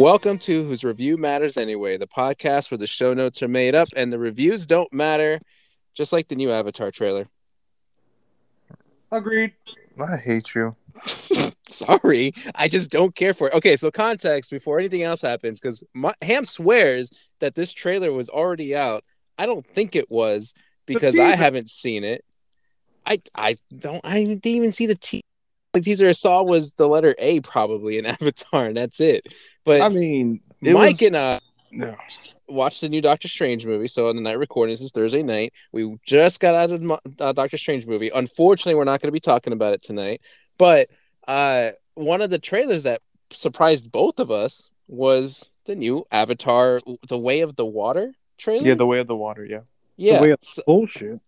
Welcome to Whose Review Matters Anyway, the podcast where the show notes are made up and the reviews don't matter, just like the new Avatar trailer. Agreed. I hate you. Sorry, I just don't care for it. Okay, so context before anything else happens, because Ham swears that this trailer was already out. I don't think it was because I haven't seen it. I I don't I didn't even see the teaser. The teaser I saw was the letter A probably in Avatar, and that's it. But I mean, Mike was... and uh no. watched the new Doctor Strange movie. So on the night recording, this is Thursday night. We just got out of uh, Doctor Strange movie. Unfortunately, we're not going to be talking about it tonight. But uh, one of the trailers that surprised both of us was the new Avatar: The Way of the Water trailer. Yeah, The Way of the Water. Yeah. Yeah. The way of bullshit.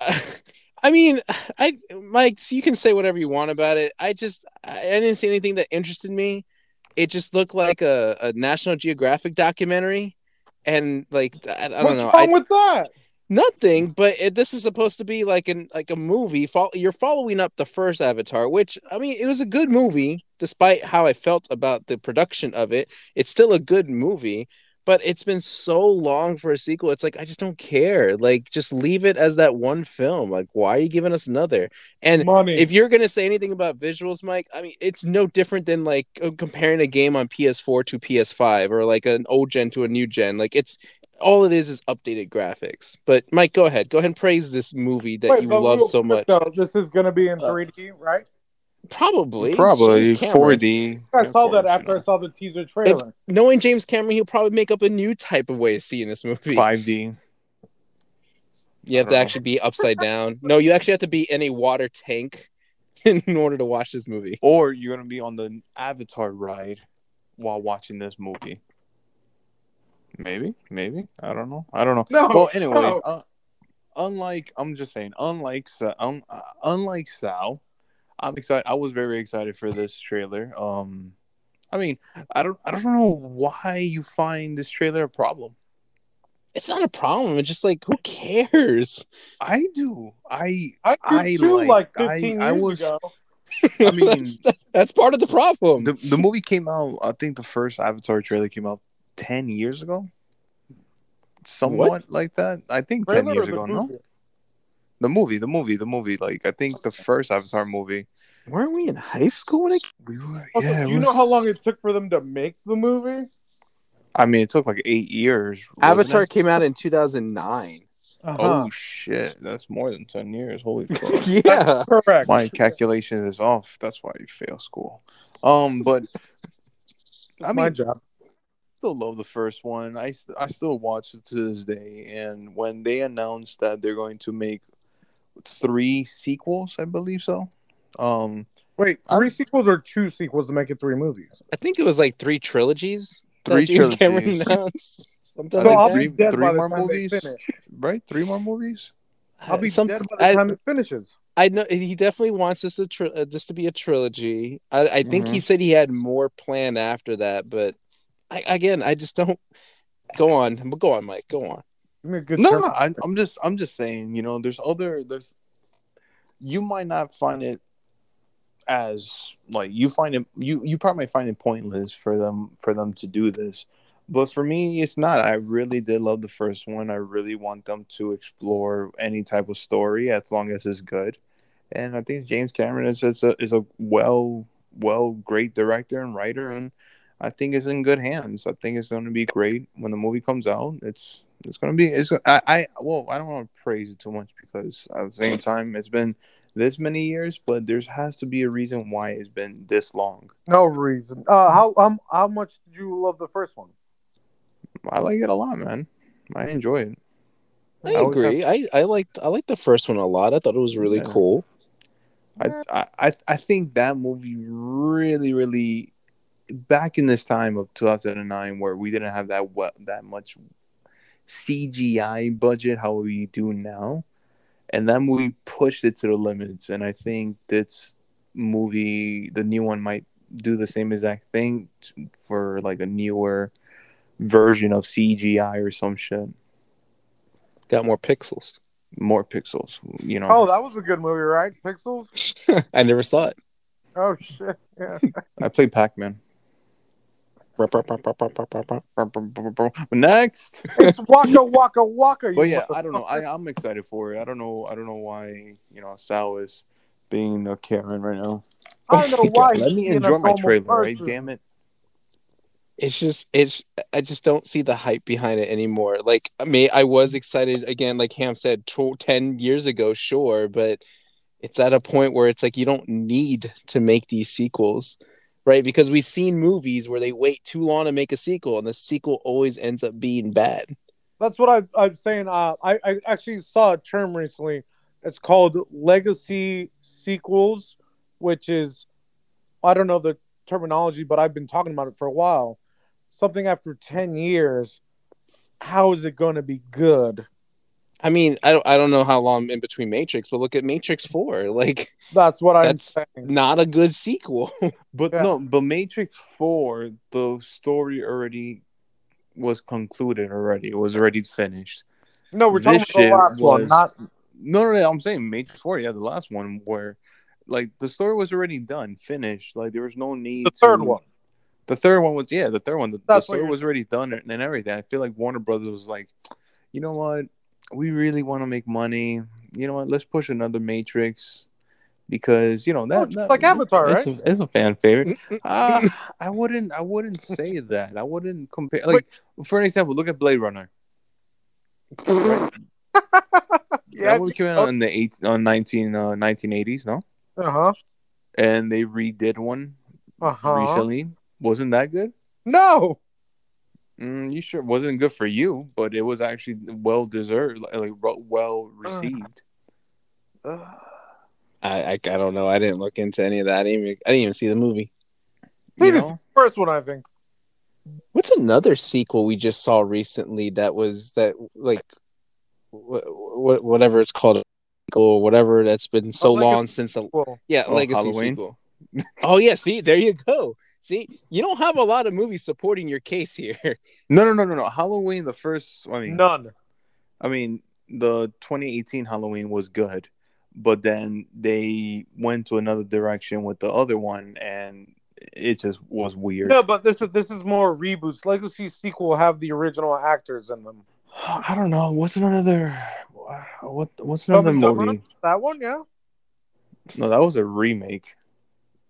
I mean, I Mike, so you can say whatever you want about it. I just I didn't see anything that interested me. It just looked like a, a National Geographic documentary, and like I, I don't What's know. What's wrong I, with that? nothing, but it, this is supposed to be like an like a movie. Fo- you're following up the first Avatar, which I mean, it was a good movie, despite how I felt about the production of it. It's still a good movie, but it's been so long for a sequel. It's like I just don't care. Like just leave it as that one film. Like why are you giving us another? And Money. if you're gonna say anything about visuals, Mike, I mean it's no different than like uh, comparing a game on PS4 to PS5 or like an old gen to a new gen. Like it's all it is is updated graphics. But Mike, go ahead. Go ahead and praise this movie that Wait, you love so much. though, this is going to be in Uh, 3D, right? Probably. Probably 4D. I saw that after I saw the teaser trailer. Knowing James Cameron, he'll probably make up a new type of way of seeing this movie. 5D. You have to don't actually be upside down. No, you actually have to be in a water tank in order to watch this movie. Or you're gonna be on the Avatar ride while watching this movie. Maybe, maybe. I don't know. I don't know. No, well, anyways, no. uh, unlike I'm just saying, unlike Sa- um, uh, unlike Sal, I'm excited. I was very excited for this trailer. Um, I mean, I don't, I don't know why you find this trailer a problem. It's not a problem. It's just like, who cares? I do. I, I do I too, like- like I- 15 I years was- ago. I mean, that's, that's part of the problem. the the movie came out. I think the first Avatar trailer came out ten years ago. Somewhat like that. I think ten Trailer or years the ago. No, movie? The movie, the movie, the movie. Like I think the first Avatar movie. Weren't we in high school when it We were. Okay, Yeah. do it you know how long it took for them to make the movie? I mean, it took like eight years. Avatar it? came out in 2009. Uh-huh. Oh shit! That's more than ten years. Holy fuck! yeah. correct. My calculation is off. That's why you fail school. Um, but I my mean, job. still love the first one. I I still watch it to this day. And when they announced that they're going to make three sequels, I believe so. Um, Wait, I'm- three sequels or two sequels to make it three movies? I think it was like three trilogies. that Three James Cameron trilogies. announced. Something So think I'll like be three- dead three by the more time movies? they right, three more movies. I'll be Some- dead by the I- time it finishes. I know he definitely wants this to tri- uh, this to be a trilogy. I, I think Mm-hmm. he said he had more planned after that, but I, again, I just don't. Go on, go on, Mike. Go on. Give me a good No, no, I, I'm just I'm just saying. You know, there's other there's. You might not find it as like you find it you you probably find it pointless for them for them to do this. But for me it's not. I really did love the first one. I really want them to explore any type of story as long as it's good. And i think james cameron is, is a is a well well great director and writer and i think it's in good hands. I think it's going to be great when the movie comes out. It's it's going to be it's I, I well i don't want to praise it too much because at the same time it's been this many years, but there has to be a reason why it's been this long. No reason. Uh, how um, how much did you love the first one? I like it a lot, man. I enjoy it. I I would agree. I I liked I liked the first one a lot. I thought it was really Yeah. cool. I, I I I think that movie really, really back in this time of 2009 where we didn't have that what that much CGI budget how we do now, and that movie pushed it to the limits. And I think this movie, the new one, might do the same exact thing for like a newer version of CGI or some shit. Got more pixels. More pixels, you know. Oh, that was a good movie, right? Pixels. I never saw it. Oh shit. Yeah. I played Pac Man. Next. It's Waka Waka Waka. But yeah, I don't know. I, I'm excited for it. I don't know. I don't know why you know Sal is being a Karen right now. I don't know why. Let he's me enjoy my normal trailer, right? Damn it. it's just it's I just don't see the hype behind it anymore. Like I mean, I was excited again, like Ham said, tw- ten years ago, sure, but it's at a point where it's like you don't need to make these sequels, right? Because we've seen movies where they wait too long to make a sequel, and the sequel always ends up being bad. That's what I, I'm saying. Uh, I, I actually saw a term recently. It's called legacy sequels, which is, I don't know the terminology, but I've been talking about it for a while. Something after 10 years, how is it going to be good? I mean, I don't I don't know how long in between Matrix, but look at Matrix Four, like That's what I'm That's- saying. not a good sequel. But Yeah. no, but Matrix Four, the story already was concluded already. It was already finished. No, we're talking about the shit last one, not No, no, no. I'm saying Matrix Four. Yeah, the last one where, like, the story was already done, finished. Like, there was no need. the third to- one. The third one was yeah, the third one. The, the story was already done and and everything. I feel like Warner Brothers was like, you know what, we really want to make money. You know what, let's push another Matrix because you know that, Oh, that- like Avatar, it's right? A, it's a fan favorite. Uh, I wouldn't. I wouldn't say that. I wouldn't compare. Like for an example, look at Blade Runner. Right? Yeah. that movie came out in the eight on 19, uh, 1980s, no? Uh huh. And they redid one Uh huh. recently. Wasn't that good? No. Mm, you sure wasn't good for you, but it was actually well deserved, like, like well received. Uh, I, I I don't know. I didn't look into any of that. I didn't even, I didn't even see the movie. you Maybe it's know? the first one, I think. What's another sequel we just saw recently that was that like wh- wh- whatever it's called or whatever that's been so Legacy long since a yeah Oh, legacy Halloween? sequel. oh yeah, see there you go. See, you don't have a lot of movies supporting your case here. No, no, no, no, no. Halloween, the first. I mean, none. I mean, the 2018 Halloween was good, but then they went to another direction with the other one, and it just was weird. No, but this is this is more reboots. Legacy sequel have the original actors in them. I don't know. What's another? What? What's another Dumb and Dumber? movie? That one, yeah. No, that was a remake.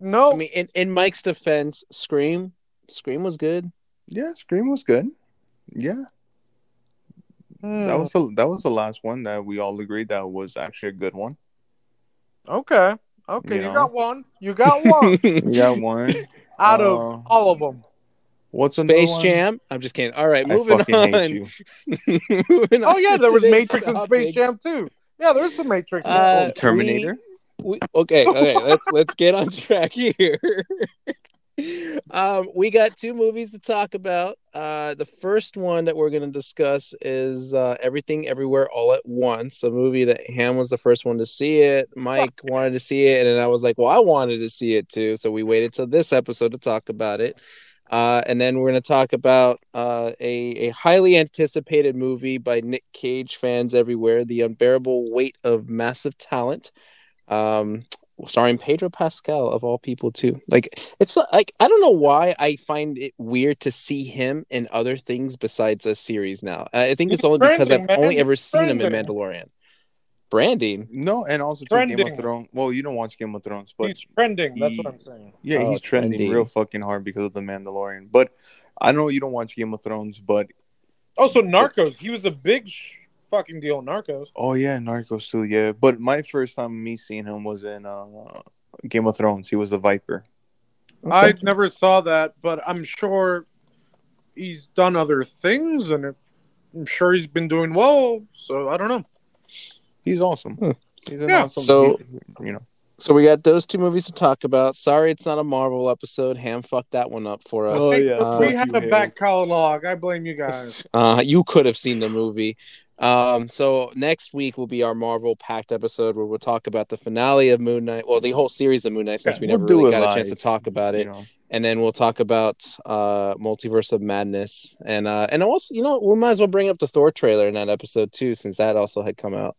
No, I mean, in, in Mike's defense, Scream, Scream was good. Yeah, Scream was good. Yeah, Hmm, that was the that was the last one that we all agreed that was actually a good one. okay. Okay, You you, know? got one. You got one Yeah, one out of Uh, all of them. What's another Space? Jam. I'm just kidding. All right, moving fucking on. hate you. Moving Oh on yeah, there was today's Matrix and Space. Jam too. Yeah, there's the Matrix. Uh. Terminator. We, okay, okay, let's let's get on track here. um, we got two movies to talk about. Uh, the first one that we're going to discuss is uh, Everything Everywhere All at Once, a movie that Ham was the first one to see it. Mike wanted to see it, and then I was like, "Well, I wanted to see it too," so we waited till this episode to talk about it. Uh, and then we're going to talk about uh, a, a highly anticipated movie by Nick Cage fans everywhere, The Unbearable Weight of Massive Talent um starring pedro pascal of all people too like it's like i don't know why i find it weird to see him in other things besides a series now i think it's He's only because i've man. only ever He's seen him in mandalorian branding No, and also too, Game of Thrones. Well, you don't watch Game of Thrones, but He's trending. That's what I'm saying. yeah, Oh, he's trending trending. real fucking hard because of the Mandalorian. But I know you don't watch Game of Thrones, but Also, Narcos. He was a big sh- fucking deal. Narcos. oh yeah, Narcos too. Yeah, but my first time me seeing him was in uh, Game of Thrones. He was the Viper. I never saw that, but I'm sure he's done other things, and I'm sure he's been doing well. So I don't know. He's awesome. Hmm. He's an Yeah. awesome. So- you know, so we got those two movies to talk about sorry it's not a marvel episode ham fucked that one up for us Oh, Hey, yeah. we Uh, have a back catalog. I blame you guys. Uh, you could have seen the movie. Um, so next week will be our Marvel packed episode where we'll talk about the finale of Moon Knight. Well, the whole series of Moon Knight since Yeah, we we'll never really it got a chance to talk about it. You know. And then we'll talk about uh Multiverse of Madness. And uh and also, you know, we might as well bring up the Thor trailer in that episode too, since that also had come out.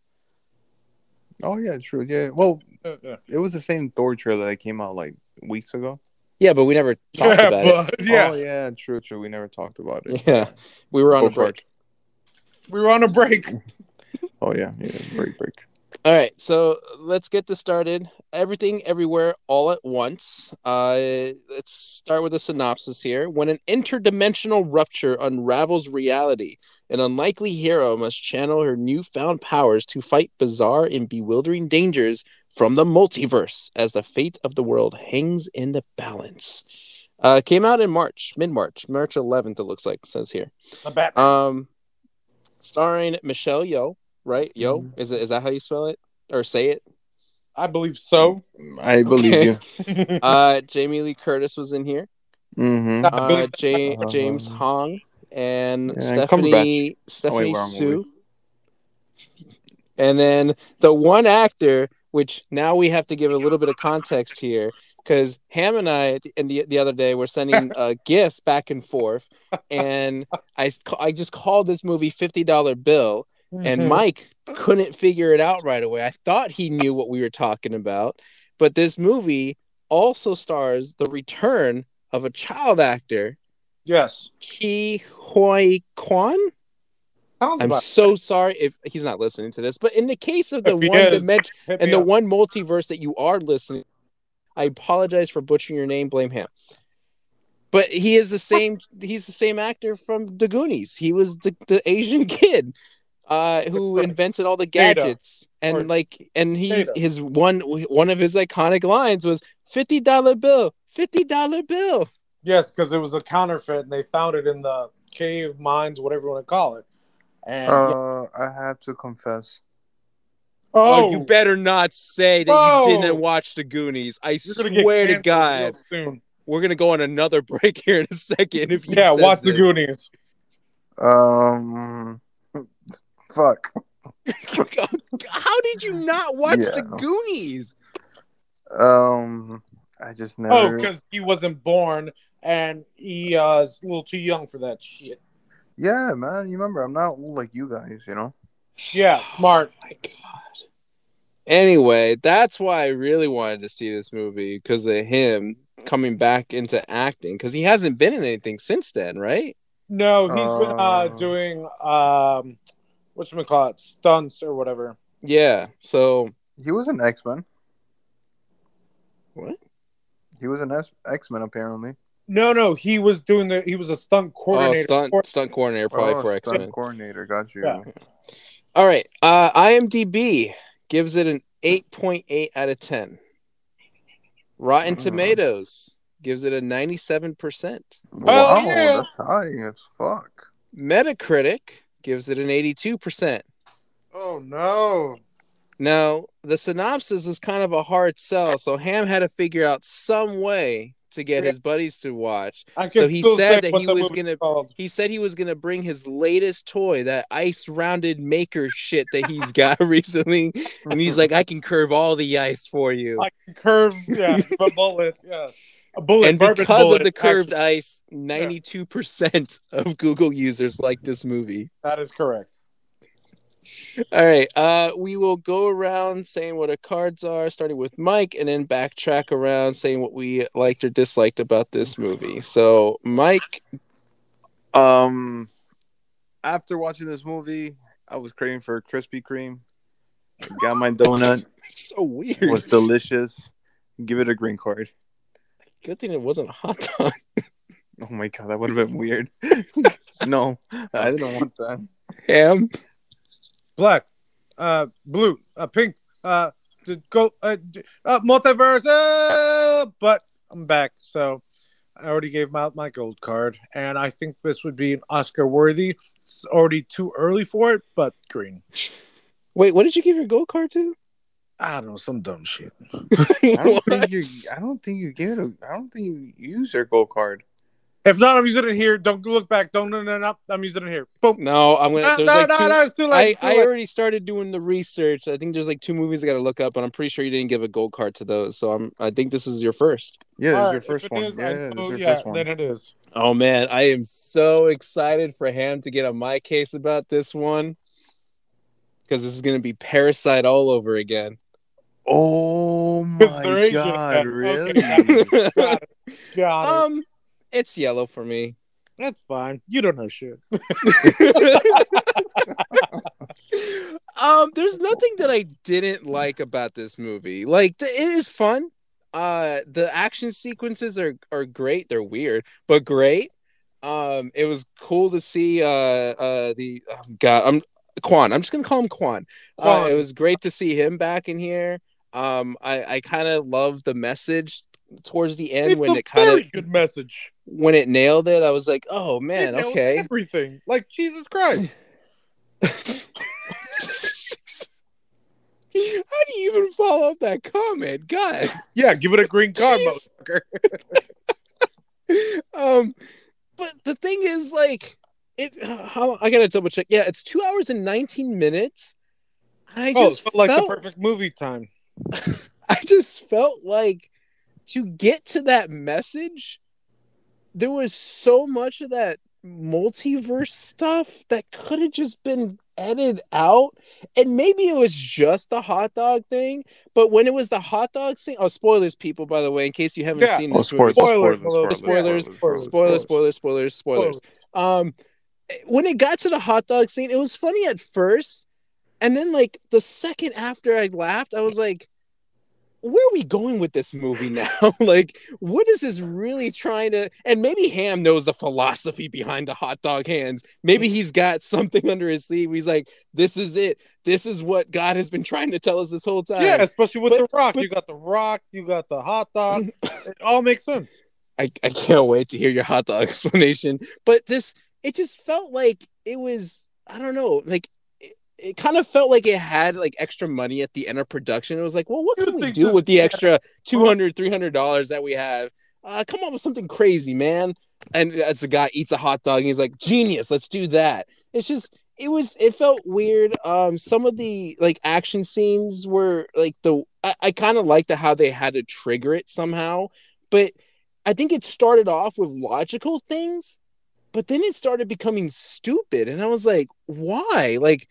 Oh yeah, true. Yeah. Well, Uh, yeah. it was the same Thor trailer that came out like weeks ago. Yeah, but we never talked yeah, about it. yeah, Oh yeah, true, true. We never talked about it. Yeah, we were on Go a for break. We were on a break. Oh yeah, yeah. Break, break. All right, so let's get this started. Everything, everywhere, all at once. Uh, let's start with a synopsis here. When an interdimensional rupture unravels reality, an unlikely hero must channel her newfound powers to fight bizarre and bewildering dangers from the multiverse as the fate of the world hangs in the balance. Uh, came out in March, mid March, March 11th, it looks like, says here. The Batman. Um, starring Michelle Yeoh, right? Yo, Mhm. is it is that how you spell it or say it? I believe so. I believe Okay. you. Uh, Jamie Lee Curtis was in here. Mm-hmm. Uh, believe- Ja- Uh, James Hong and yeah, Stephanie Stephanie wrong Hsu. And then the one actor, which now we have to give a little bit of context here, because Ham and I and the, the other day were sending uh, gifts back and forth, and I I just called this movie Fifty Dollar Bill, and Mhm. Mike couldn't figure it out right away. I thought he knew what we were talking about, but this movie also stars the return of a child actor, yes, Ke Huy Quan. sounds I'm so sorry if he's not listening to this, but in the case of the one dimension and the one multiverse that you are listening, I apologize for butchering your name. Blame him. But he is the same. he's the same actor from The Goonies. He was the, the Asian kid uh, who invented all the Data. gadgets, and Or like, and he Data. his one one of his iconic lines was fifty dollar bill, fifty dollar bill. Yes, because it was a counterfeit, and they found it in the cave mines, whatever you want to call it. And yeah. Uh, I have to confess. Oh, you better not say that Oh. you didn't watch The Goonies. I You're gonna get swear to God. soon. We're gonna go on another break here in a second. If he Yeah, says watch the. Goonies. Um, fuck. How did you not watch Yeah. the Goonies? Um, I just never. Oh, because he wasn't born, and he uh, is a little too young for that shit. Yeah, man. You remember, I'm not old like you guys. You know. Yeah, smart. my God. Anyway, that's why I really wanted to see this movie because of him coming back into acting because he hasn't been in anything since then, right? No, he's been uh, Uh. doing um, what you call it, stunts or whatever. Yeah. So He was an X Men. what? He was an X Men apparently. No, no, he was doing the. He was a stunt Oh, coordinator. stunt for- stunt coordinator probably Oh, for X stunt Men. coordinator. Got you. Yeah. All right. Uh, IMDb gives it an 8.8 out of 10. Rotten Mm. Tomatoes gives it a 97%. Wow, yeah. that's high as fuck. Metacritic gives it an 82%. Oh no! Now, the synopsis is kind of a hard sell, so Ham had to figure out some way to get his buddies to watch. So he said that he was gonna- called. He said he was going to bring his latest toy, that ice rounded maker shit that he's got recently. And he's like, I can curve all the ice for you. like a curve, yeah, a bullet, yeah, a bullet. and because bullet, of the curved actually. ice, 92% of Google users like this movie. that is correct. All right. Uh, we will go around saying what our cards are, starting with Mike, and then backtrack around saying what we liked or disliked about this movie. So, Mike, Um, after watching this movie, I was craving for Krispy Kreme. Got my donut. it's so weird. It was delicious. Give it a green card. Good thing it wasn't a hot dog. Oh my god, that would have been weird. no, I didn't want that. Ham. Black, uh, blue, uh, pink, uh, d- go, uh, uh multiverse. Uh, but I'm back, so I already gave out my gold card, and I think this would be an Oscar worthy. It's already too early for it, but green. Wait, what did you give your gold card to? I don't know, some dumb shit. I don't think you. I don't think you gave it. A, I don't think you used your gold card. If not, I'm using it here. Don't look back. Don't no no no. I'm using it here. Boom. No, I'm gonna. No, no, like no, two, no, it's too I, late. it's too I late. already started doing the research. I think there's like two movies I got to look up, and I'm pretty sure you didn't give a gold card to those. So I'm. I think this is your first. Yeah, All this is your first it one. is, yeah, I this know- your yeah, first one. then it is. Oh man, I am so excited for Ham to get on my case about this one because this is gonna be Parasite all over again. Oh my god! Really? okay, got it. Got it. Um, it's yellow for me. That's fine. You don't know shit. um, there's nothing that I didn't like about this movie. Like, the, it is fun. Uh, the action sequences are are great. They're weird, but great. Um, it was cool to see. Uh, uh, the oh God, I'm Quan. I'm just gonna call him Quan. Uh, it was great to see him back in here. Um, I I kind of love the message towards the end It's when it kind of good message. When it nailed it. I was like, oh man, okay. Everything. Like Jesus Christ. How do you even follow up that comment? God. Yeah, give it a green card, motherfucker. Um, but the thing is, like, it. How I gotta double check. Yeah, it's two hours and nineteen minutes. I Oh, just felt like felt, the perfect movie time. I just felt like to get to that message, there was so much of that multiverse stuff that could have just been edited out. And maybe it was just the hot dog thing, but when it was the hot dog thing, oh, spoilers, people, by the way, in case you haven't Yeah. seen Oh, this movie. spoilers, Spoilers, spoilers, spoilers, spoilers, spoilers, spoilers, spoilers. Um, when it got to the hot dog scene, it was funny at first, and then like the second after I laughed, I was like, "Where are we going with this movie now? like, what is this really trying to?" And maybe Ham knows the philosophy behind the hot dog hands. Maybe he's got something under his sleeve. He's like, "This is it. This is what God has been trying to tell us this whole time." Yeah, especially with But- the rock. but- you got the rock, you got the hot dog. it all makes sense. I, I can't wait to hear your hot dog explanation. But this, it just felt like it was, I don't know, like it kind of felt like it had like extra money at the end of production. It was like, well, what can we do with the extra 200 $300 that we have? Uh, come up with something crazy, man. And as the guy eats a hot dog, and he's like, genius, let's do that. It's just, it was, it felt weird. Um, some of the like action scenes were like the, I, I kind of liked the how they had to trigger it somehow, but I think it started off with logical things, but then it started becoming stupid, and I was like, why? Like,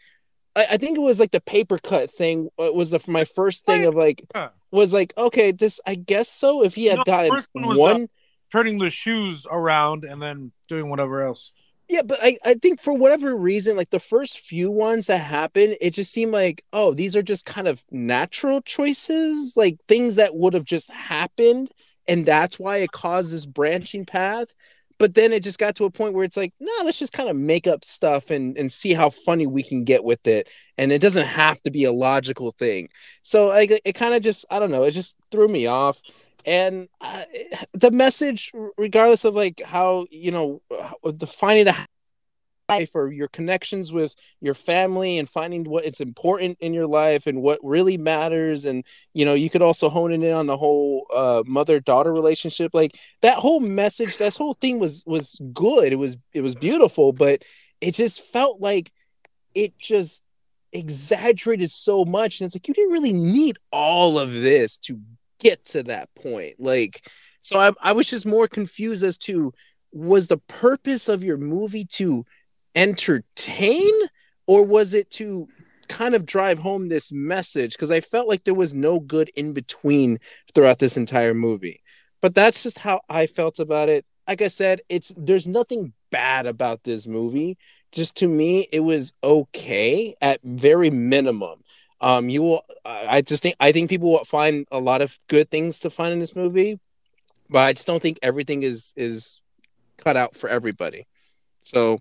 I, I think it was like the paper cut thing uh, was the my first thing of like Yeah. was like, okay, this I guess so. If he had No, gotten one was, one, Turning the shoes around and then doing whatever else. Yeah, but I, I think for whatever reason, like the first few ones that happened, it just seemed like, oh, these are just kind of natural choices, like things that would have just happened. And that's why it caused this branching path. But then it just got to a point where it's like, no, let's just kind of make up stuff and, and see how funny we can get with it. And it doesn't have to be a logical thing. So I, it kind of just, I don't know, it just threw me off and uh, the message regardless of like how you know the finding the life or your connections with your family and finding what it's important in your life and what really matters. And you know you could also hone in on the whole uh, mother daughter relationship. Like that whole message that whole thing was was good. It was it was beautiful but it just felt like it just exaggerated so much. And it's like you didn't really need all of this to get to that point. Like so I, I was just more confused as to was the purpose of your movie to entertain or was it to kind of drive home this message? Because i felt like there was no good in between throughout this entire movie. But that's just how i felt about it. Like i said it's there's nothing bad about this movie. Just to me it was okay at very minimum. Um you will i just think i think people will find a lot of good things to find in this movie but i just don't think everything is is cut out for everybody. So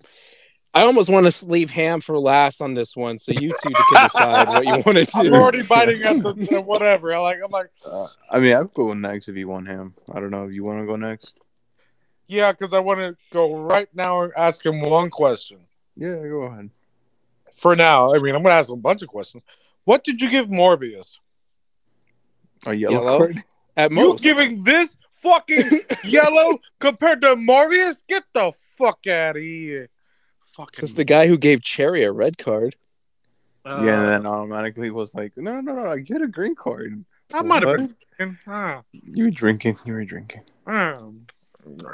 I almost want to leave Ham for last on this one, so you two can decide what you want to I'm do. already biting at the, the whatever. I like I'm like, Uh, I mean, I'm going next if you want Ham. I don't know if you want to go next. yeah, because I want to go right now and ask him one question. Yeah, go ahead. For now, I mean, I'm gonna ask him a bunch of questions. What did you give Morbius? A yellow, Yellow? card. At You giving this fucking yellow compared to Morbius? Get the fuck out of here! Fucking since the guy who gave Cherry a red card. uh, yeah, and then automatically was like, no, no, no, get a green card. I might have What? been. Ah, You were drinking. You were drinking. ah,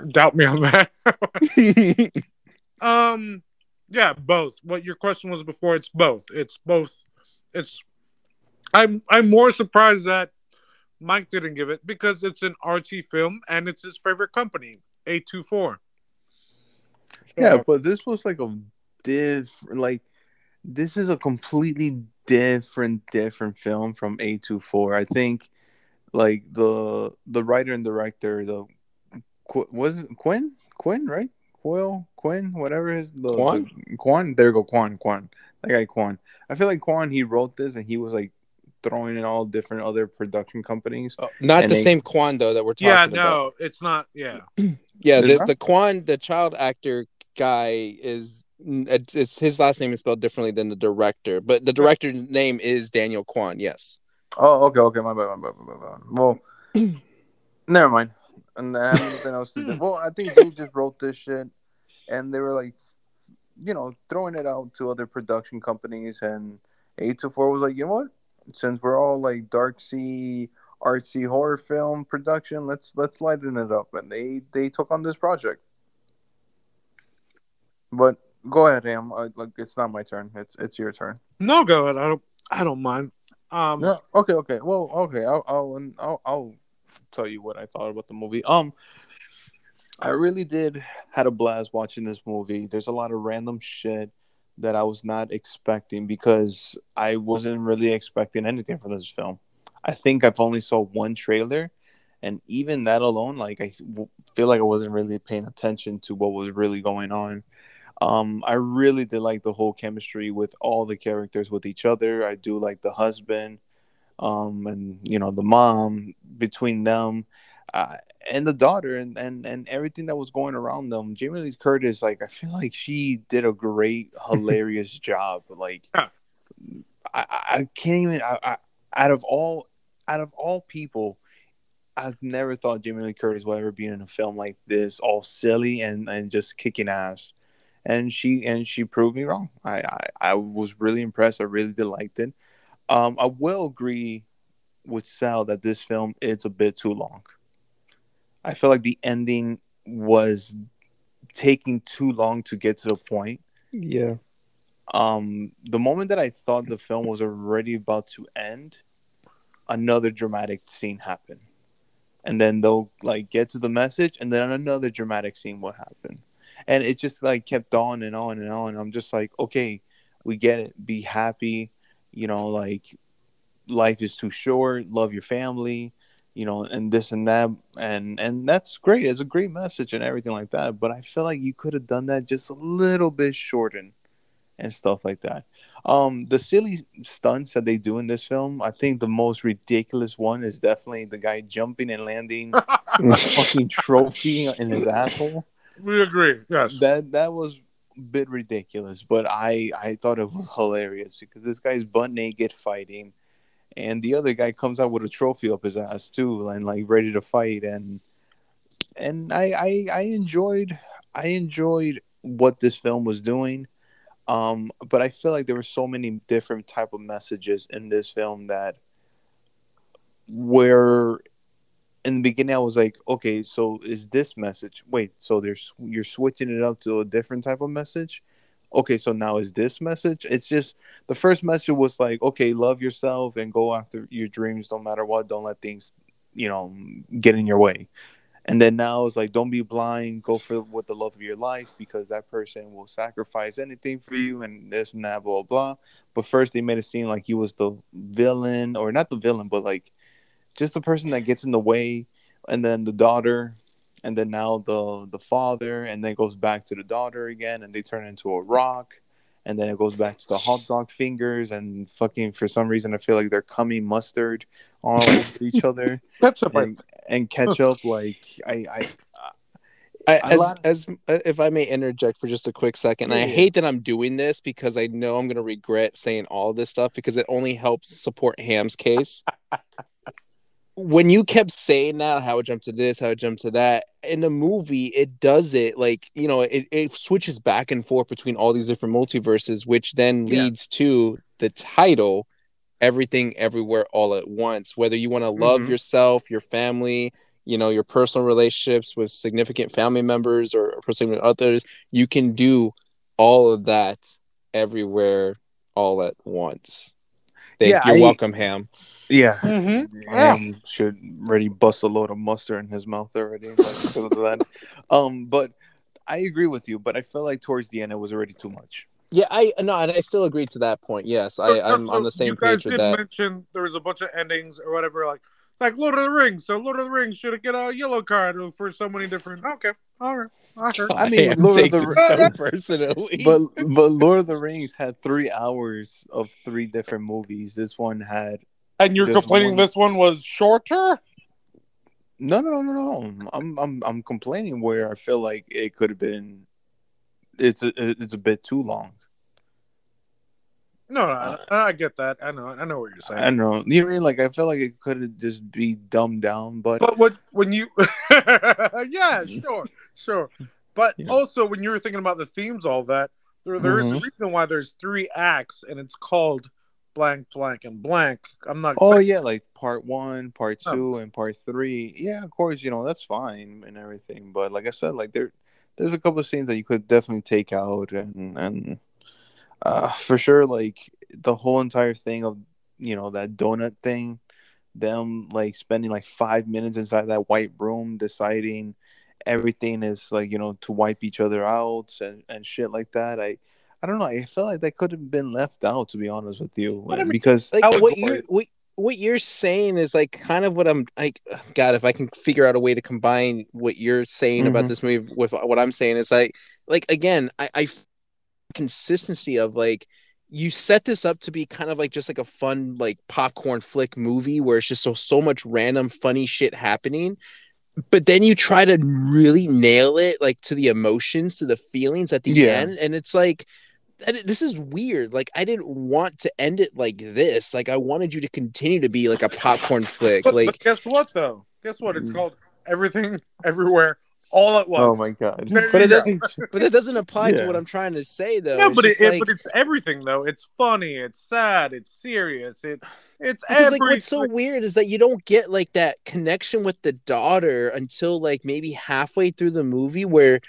doubt me on that. Um, yeah, both. What your question was before, it's both. It's both. It's. I'm I'm more surprised that Mike didn't give it because it's an RT film and it's his favorite company, A24. Yeah, but this was like a different, like, this is a completely different, different film from A24. I think, like the the writer and director, the was it Quinn, Quinn, right? Quill, Quinn, whatever his the Quan? the- Quan. There you go, Quan, Quan. That guy Quan. I feel like Quan. He wrote this and he was like throwing in all different other production companies. Uh, not the they- same Quan though that we're talking about. Yeah, about. no, it's not. Yeah. Yeah, Is the, that? the Quan, the child actor guy is it's, it's his last name is spelled differently than the director, but the director's name is Daniel Kwan. Yes. Oh, okay, okay, my bad, my bad, my bad. my bad. Well, never mind. And I have nothing else to do. Well, I think they just wrote this shit, and they were like, you know, throwing it out to other production companies, and A24 was like, you know what? Since we're all like dark sea, artsy horror film production, let's let's lighten it up, and they they took on this project. But go ahead, Ham. I, like it's not my turn. It's it's your turn. No, go ahead. I don't. I don't mind. Um, No, okay, okay. Well, okay. I'll, I'll, I'll, I'll tell you what I thought about the movie. Um, I really did had a blast watching this movie. There's a lot of random shit that I was not expecting because I wasn't really expecting anything from this film. I think I've only saw one trailer, and even that alone, like I feel like I wasn't really paying attention to what was really going on. Um, I really did like the whole chemistry with all the characters with each other. I do like the husband, um, and you know the mom between them, uh, and the daughter, and, and and everything that was going around them. Jamie Lee Curtis, like I feel like she did a great, hilarious job. Like Yeah. I, I can't even. I, I, out of all, out of all people. I've never thought Jamie Lee Curtis would ever be in a film like this, all silly and, and just kicking ass and she and she proved me wrong. I, I I was really impressed. I really did liked it. Um, I will agree with Sal that this film is a bit too long. I feel like the ending was taking too long to get to the point. Yeah. Um, the moment that I thought the film was already about to end, another dramatic scene happened, and then they'll like get to the message, and then another dramatic scene will happen and it just like kept on and on and on. I'm just like, okay, we get it. Be happy, you know, like life is too short. Love your family, you know, and this and that, and and that's great. It's a great message and everything like that. But I feel like you could have done that just a little bit shortened and stuff like that. Um, the silly stunts that they do in this film, I think the most ridiculous one is definitely the guy jumping and landing a fucking trophy in his asshole we agree. Yes. that that was a bit ridiculous, but I I thought it was hilarious because this guy's butt naked fighting, and the other guy comes out with a trophy up his ass too, and like ready to fight, and and I I, I enjoyed I enjoyed what this film was doing, um, but I feel like there were so many different type of messages in this film that were in the beginning I was like, okay, so is this message? Wait, so there's you're switching it up to a different type of message? Okay, so now is this message? It's just the first message was like, okay, love yourself and go after your dreams no matter what. Don't let things, you know, get in your way. And then now it's like, don't be blind. Go for with the love of your life because that person will sacrifice anything for you and this and that, blah blah. But first, they made it seem like he was the villain, or not the villain, but like just the person that gets in the way and then the daughter and then now the the father and then goes back to the daughter again and they turn into a rock and then it goes back to the hot dog fingers and fucking for some reason i feel like they're coming mustard all over each other That's a and, and ketchup like i as lot- as uh, if I may interject for just a quick second, I Yeah. hate that I'm doing this because I know I'm gonna regret saying all this stuff because it only helps support Ham's case. when you kept saying that, how it jumped to this, how it jumped to that, in the movie, it does it like you know, it, it switches back and forth between all these different multiverses, which then Yeah. leads to the title everything everywhere all at once whether you want to love Mhm. yourself your family you know your personal relationships with significant family members or personally with others you can do all of that everywhere all at once Thank Yeah, you're I- welcome ham Yeah. Mm-hmm. Yeah. And should already bust a load of mustard in his mouth already. because of that. Um, but I agree with you, but I feel like towards the end it was already too much. Yeah, I no, and I still agree to that point. Yes, I, I'm on the same you guys page with did that. mention there was a bunch of endings or whatever, like like Lord of the Rings. So Lord of the Rings should get a yellow card for so many different. Okay, all right, I. I mean, Am Lord of takes the it so personally. But but Lord of the Rings had three hours of three different movies. This one had And you're Just complaining one- this one was shorter? no no no no no. I'm I'm I'm complaining where I feel like it could have been. It's a it's a bit too long. No, no, I, I get that. I know, I know what you're saying. I know. You know what I mean? Like I feel like it could have just be dumbed down, but, But what when you Yeah, sure, sure. But Yeah. also when you were thinking about the themes, all that, there there is Mhm. a reason why there's three acts and it's called blank, blank, and blank. I'm not oh saying- yeah, like part one, part Oh. two, and part three. Yeah, of course, you know that's fine and everything. But like I said, like there, there's a couple of scenes that you could definitely take out, and and uh, for sure, like the whole entire thing of you know that donut thing, them like spending like five minutes inside that white room deciding everything is like you know to wipe each other out and and shit like that. I. I don't know. I feel like that could have been left out, to be honest with you, But I mean, because like How- what you what what you're saying is like kind of what I'm like god if I can figure out a way to combine what you're saying about Mhm. this movie with what I'm saying is like like again I, I consistency of like you set this up to be kind of like just like a fun like popcorn flick movie where it's just so so much random funny shit happening but then you try to really nail it like to the emotions to the feelings at the Yeah. end and it's like and it- this is weird like i didn't want to end it like this like i wanted you to continue to be like a popcorn flick But, but like guess what though? Guess what? It's Mm. called everything, everywhere, all at once. Oh my god! There But it go. doesn't- but that doesn't apply to what i'm trying to say though Yeah, It's but it, just it- but it's everything though. It's funny, it's sad, it's serious, it it's because every like what's so weird is that you don't get like that connection with the daughter until like maybe halfway through the movie where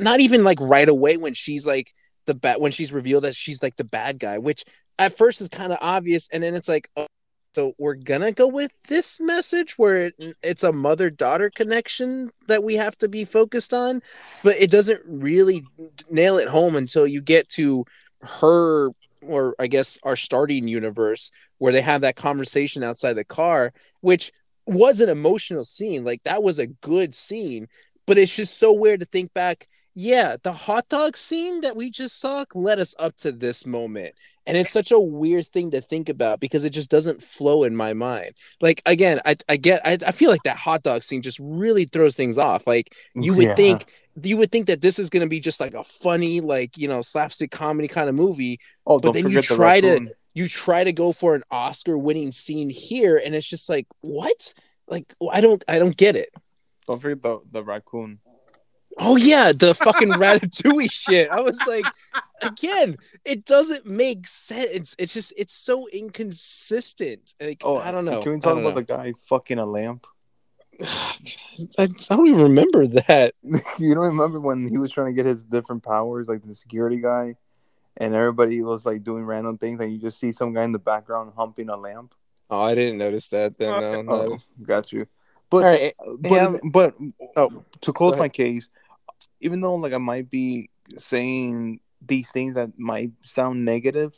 not even like right away when she's like the bad when she's revealed that she's like the bad guy which at first is kind of obvious and then it's like oh, so we're gonna go with this message where it, it's a mother daughter connection that we have to be focused on but it doesn't really nail it home until you get to her or i guess our starting universe where they have that conversation outside the car, which was an emotional scene. Like that was a good scene, but it's just so weird to think back. Yeah, the hot dog scene that we just saw led us up to this moment. And it's such a weird thing to think about because it just doesn't flow in my mind. Like again, I, I get I, I feel like that hot dog scene just really throws things off. Like you would Yeah. think you would think that this is gonna be just like a funny, like you know, slapstick comedy kind of movie, Oh, but then you forget the try to- you try to go for an Oscar winning scene here and it's just like what like I don't I don't get it Don't forget the the raccoon. Oh yeah the fucking ratatouille shit I was like again it doesn't make sense it's just it's so inconsistent like Oh, I don't know Can we talk don't about the guy fucking a lamp? I, I don't even remember that you don't remember when he was trying to get his different powers, like the security guy, and everybody was like doing random things, and you just see some guy in the background humping a lamp. oh I didn't notice that then no, no. Oh, got you. But all right but, Yeah. but Oh, to close my case, even though like I might be saying these things that might sound negative,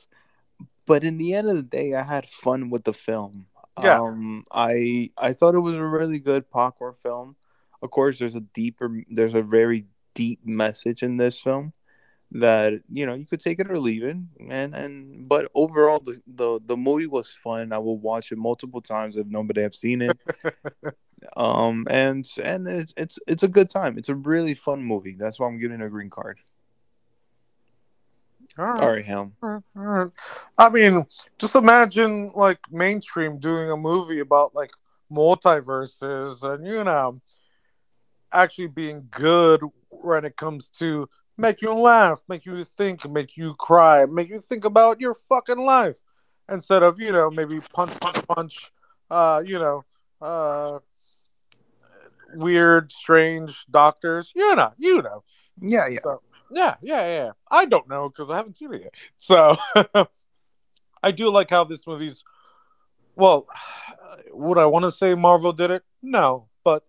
but in the end of the day, I had fun with the film. Yeah. Um, I I thought it was a really good popcorn film. Of course, there's a deeper, there's a very deep message in this film that you know you could take it or leave it, and and but overall the the, the movie was fun. I will watch it multiple times if nobody have seen it um and and it's it's it's a good time it's a really fun movie that's why i'm giving it a green card All right. all right All right. I mean, just imagine like mainstream doing a movie about like multiverses and you know actually being good when it comes to make you laugh, make you think, make you cry, make you think about your fucking life instead of you know maybe punch punch punch, uh, you know, uh, weird, strange doctors. You know, you know. yeah yeah Yeah, yeah, yeah. I don't know because I haven't seen it yet. So I do like how this movie's Well, would I want to say Marvel did it? No, but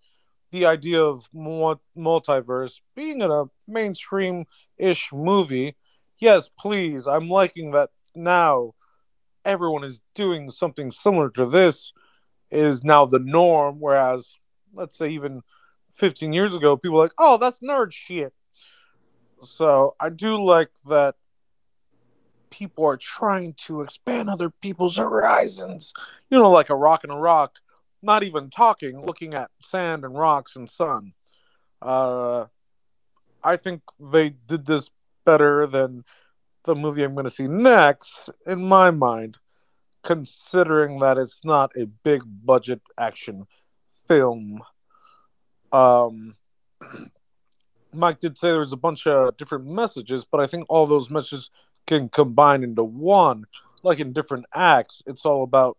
the idea of multiverse being in a mainstream-ish movie, yes, please. I'm liking that now. Everyone is doing something similar to this. Is now the norm, whereas let's say even 15 years ago, people like, "Oh, that's nerd shit." So I do like that people are trying to expand other people's horizons. You know, like a rock and a rock, not even talking, looking at sand and rocks and sun. Uh, I think they did this better than the movie I'm going to see next, in my mind, considering that it's not a big budget action film. Um, Mike did say there's a bunch of different messages, but I think all those messages can combine into one. Like in different acts, it's all about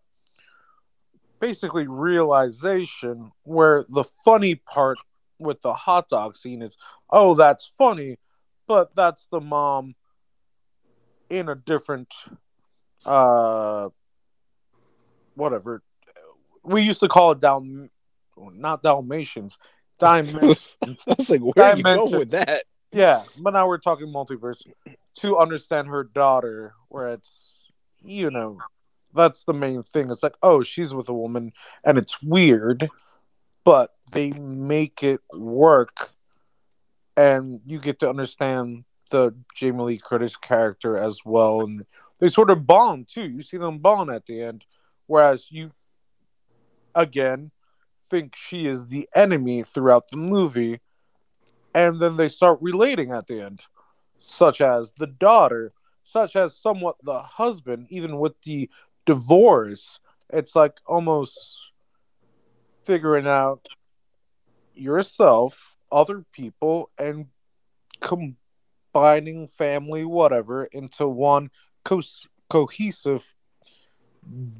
basically realization. Where the funny part with the hot dog scene is, oh, that's funny, but that's the mom in a different, uh, whatever. We used to call it down, not Dalmatians, dimensions. I was like, where are you going with that? Yeah, but now we're talking multiverse to understand her daughter, where it's you know that's the main thing. It's like, oh, she's with a woman, and it's weird, but they make it work, and you get to understand the Jamie Lee Curtis character as well, and they sort of bond too. You see them bond at the end, whereas you again think she is the enemy throughout the movie and then they start relating at the end, such as the daughter, such as somewhat the husband, even with the divorce. It's like almost figuring out yourself, other people, and combining family, whatever, into one co- cohesive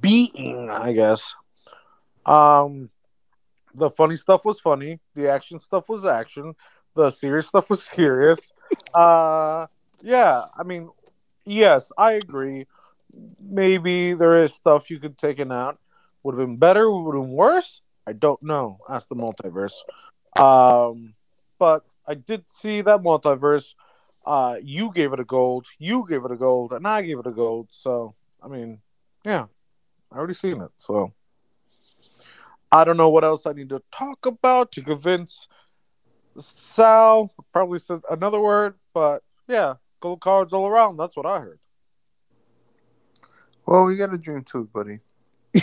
being, I guess. Um, the funny stuff was funny, the action stuff was action, the serious stuff was serious. uh, yeah, I mean, yes, I agree. Maybe there is stuff you could take out. Would have been better. Would have been worse. I don't know. Ask the multiverse. Um, but I did see that multiverse. Uh, you gave it a gold. You gave it a gold, and I gave it a gold. So I mean, yeah, I already seen it. So I don't know what else I need to talk about to convince Sal. Probably said another word, but yeah, gold cards all around. That's what I heard. Well, we got a dream too, buddy.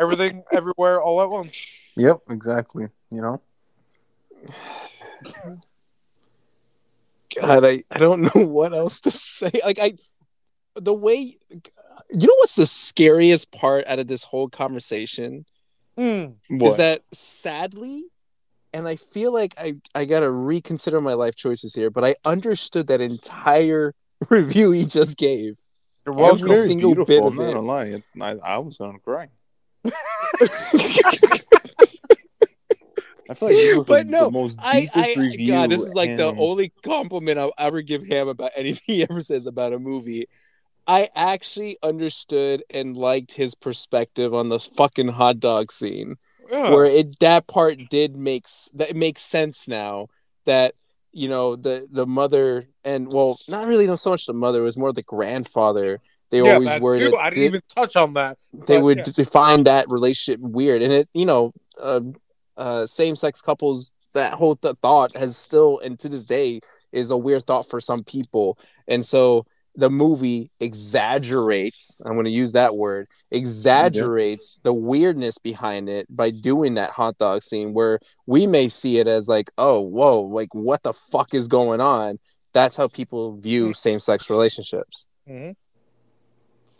Everything, everywhere, all at once. Yep, exactly. You know, God, I, I don't know what else to say. Like I the way you know what's the scariest part out of this whole conversation Mm. is that sadly and I feel like I, I gotta reconsider my life choices here, but I understood that entire review he just gave. You're Well, welcome. very single bit of I'm not it. gonna lie. It- I, I was gonna cry. I feel like you was But the, no, the most I, I review. God, this is like the only compliment I'll ever give him about anything he ever says about a movie. I actually understood and liked his perspective on the fucking hot dog scene. Yeah. where it that part did makes that it makes sense now that you know the the mother and well not really so much the mother it was more the grandfather they yeah, always were too. I didn't even touch on that. they would yeah. define that relationship weird and it you know uh, uh same-sex couples that whole th- thought has still and to this day is a weird thought for some people and so the movie exaggerates i'm going to use that word exaggerates the weirdness behind it by doing that hot dog scene where we may see it as like oh whoa like what the fuck is going on that's how people view same-sex relationships mm-hmm.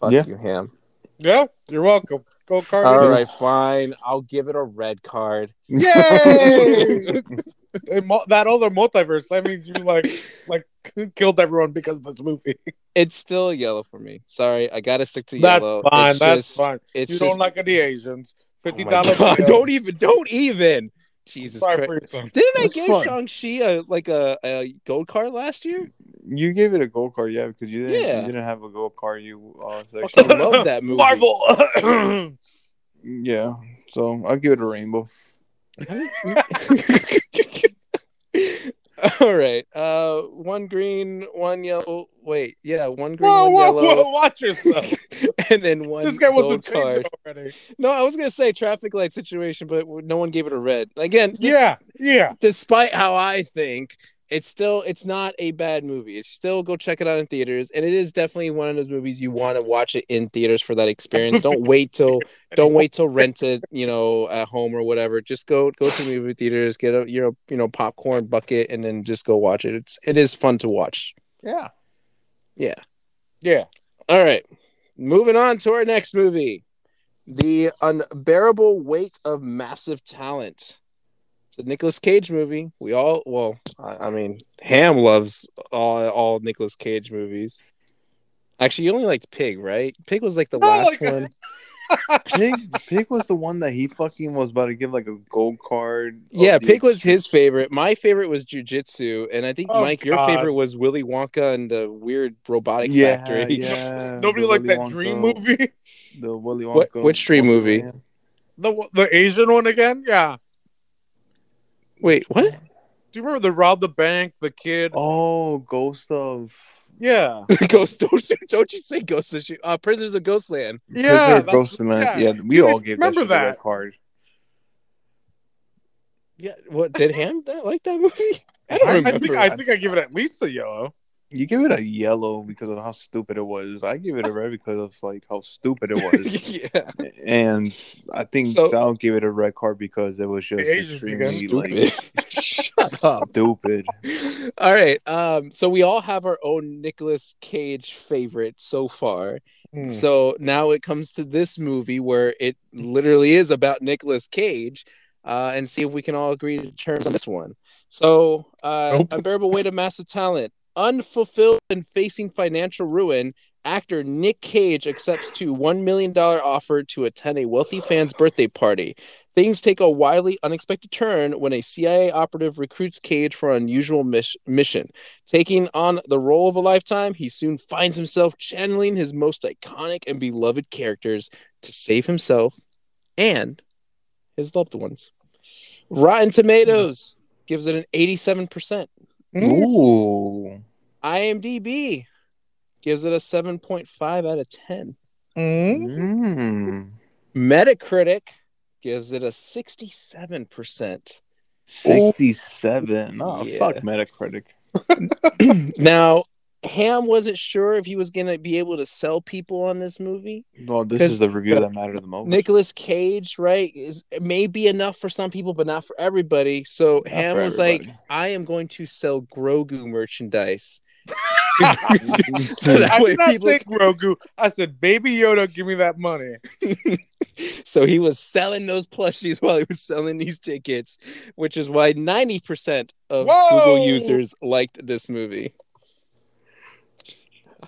fuck Yeah. you ham Yeah, you're welcome. go card. all it is. right, fine. I'll give it a red card. Yay! And mul- that other multiverse. That means you like like killed everyone because of this movie. It's still yellow for me. Sorry, I gotta stick to yellow. That's yellow. fine. It's That's just- fine. It's you just, don't like any Asians. Fifty dollars. God, don't even, don't even. Jesus Sorry Christ! for your son. Didn't I give. Shang Chi a like a, a gold card last year? You gave it a gold card, yeah, because you didn't. Yeah. You didn't have a gold card. You uh, I love that movie. Marvel. yeah. So I'll give it a rainbow. All right. Uh, one green, one yellow. Wait, yeah, one green, whoa, one whoa, yellow, whoa! Watch yourself. and then one this guy to card. already. No, I was gonna say traffic light situation, but no one gave it a red. Again, this- Yeah, yeah. despite how I think, it's still it's not a bad movie. It's still go check it out in theaters, and it is definitely one of those movies you want to watch it in theaters for that experience. Don't wait till don't wait till rent it, you know, at home or whatever. Just go go to the movie theaters, get a your you know popcorn bucket, and then just go watch it. It's it is fun to watch. Yeah. Yeah. Yeah. All right. Moving on to our next movie. The Unbearable Weight of Massive Talent. It's a Nicolas Cage movie. We all well, I, I mean, Ham loves all all Nicolas Cage movies. Actually, you only liked Pig, right? Pig was like the No, last one. Pig, Pig was the one that he fucking was about to give like a gold card. of Yeah, the Pig was his favorite. My favorite was Jiu Jitsu, and I think Oh, Mike, your favorite was Willy Wonka and the weird robotic Yeah, factory. yeah. Nobody liked that Wonka- dream movie. The Willy What- Wonka. which dream movie? Wonderland. The the Asian one again. Yeah. Wait, what? Do you remember the rob the bank? The kid. Oh, Ghost of. Yeah. Ghost don't, don't you say Ghost of Shoot? Uh, Prisoners of Ghostland. Yeah. Prisoner of that's- Ghostland. yeah. Yeah, we You all gave remember that, shit the red that. card. Yeah, what did Ham that, like that movie? I don't I, I remember. think I think I give it at least a yellow. You give it a yellow because of how stupid it was. I give it a red because of like how stupid it was. yeah, and I think So- Sal gave it a red card because it was just The extremely stupid. like Shut up. stupid. All right. Um. So we all have our own Nicolas Cage favorite so far. Hmm. So now it comes to this movie where it literally is about Nicolas Cage, uh, and see if we can all agree to terms on this one. So, uh, Nope. unbearable weight of massive talent, unfulfilled and facing financial ruin. Actor Nick Cage accepts to $1 million offer to attend a wealthy fan's birthday party. Things take a wildly unexpected turn when a CIA operative recruits Cage for an unusual mis- mission. Taking on the role of a lifetime, he soon finds himself channeling his most iconic and beloved characters to save himself and his loved ones. Rotten Tomatoes gives it an 87%. Hmm. Ooh. IMDb gives it a 7.5 out of 10. Hmm. Mm. Metacritic gives it a 67%. 67. Oh, Yeah. fuck Metacritic. now, Ham wasn't sure if he was going to be able to sell people on this movie. Well, this is the review that mattered the most. Nicolas Cage, right, is it may be enough for some people, but not for everybody. So Not Ham for was like. I am going to sell Grogu merchandise. so that I way did not people say Grogu. I said, "Baby Yoda, give me that money." so he was selling those plushies while he was selling these tickets, which is why 90% of Whoa! Google users liked this movie.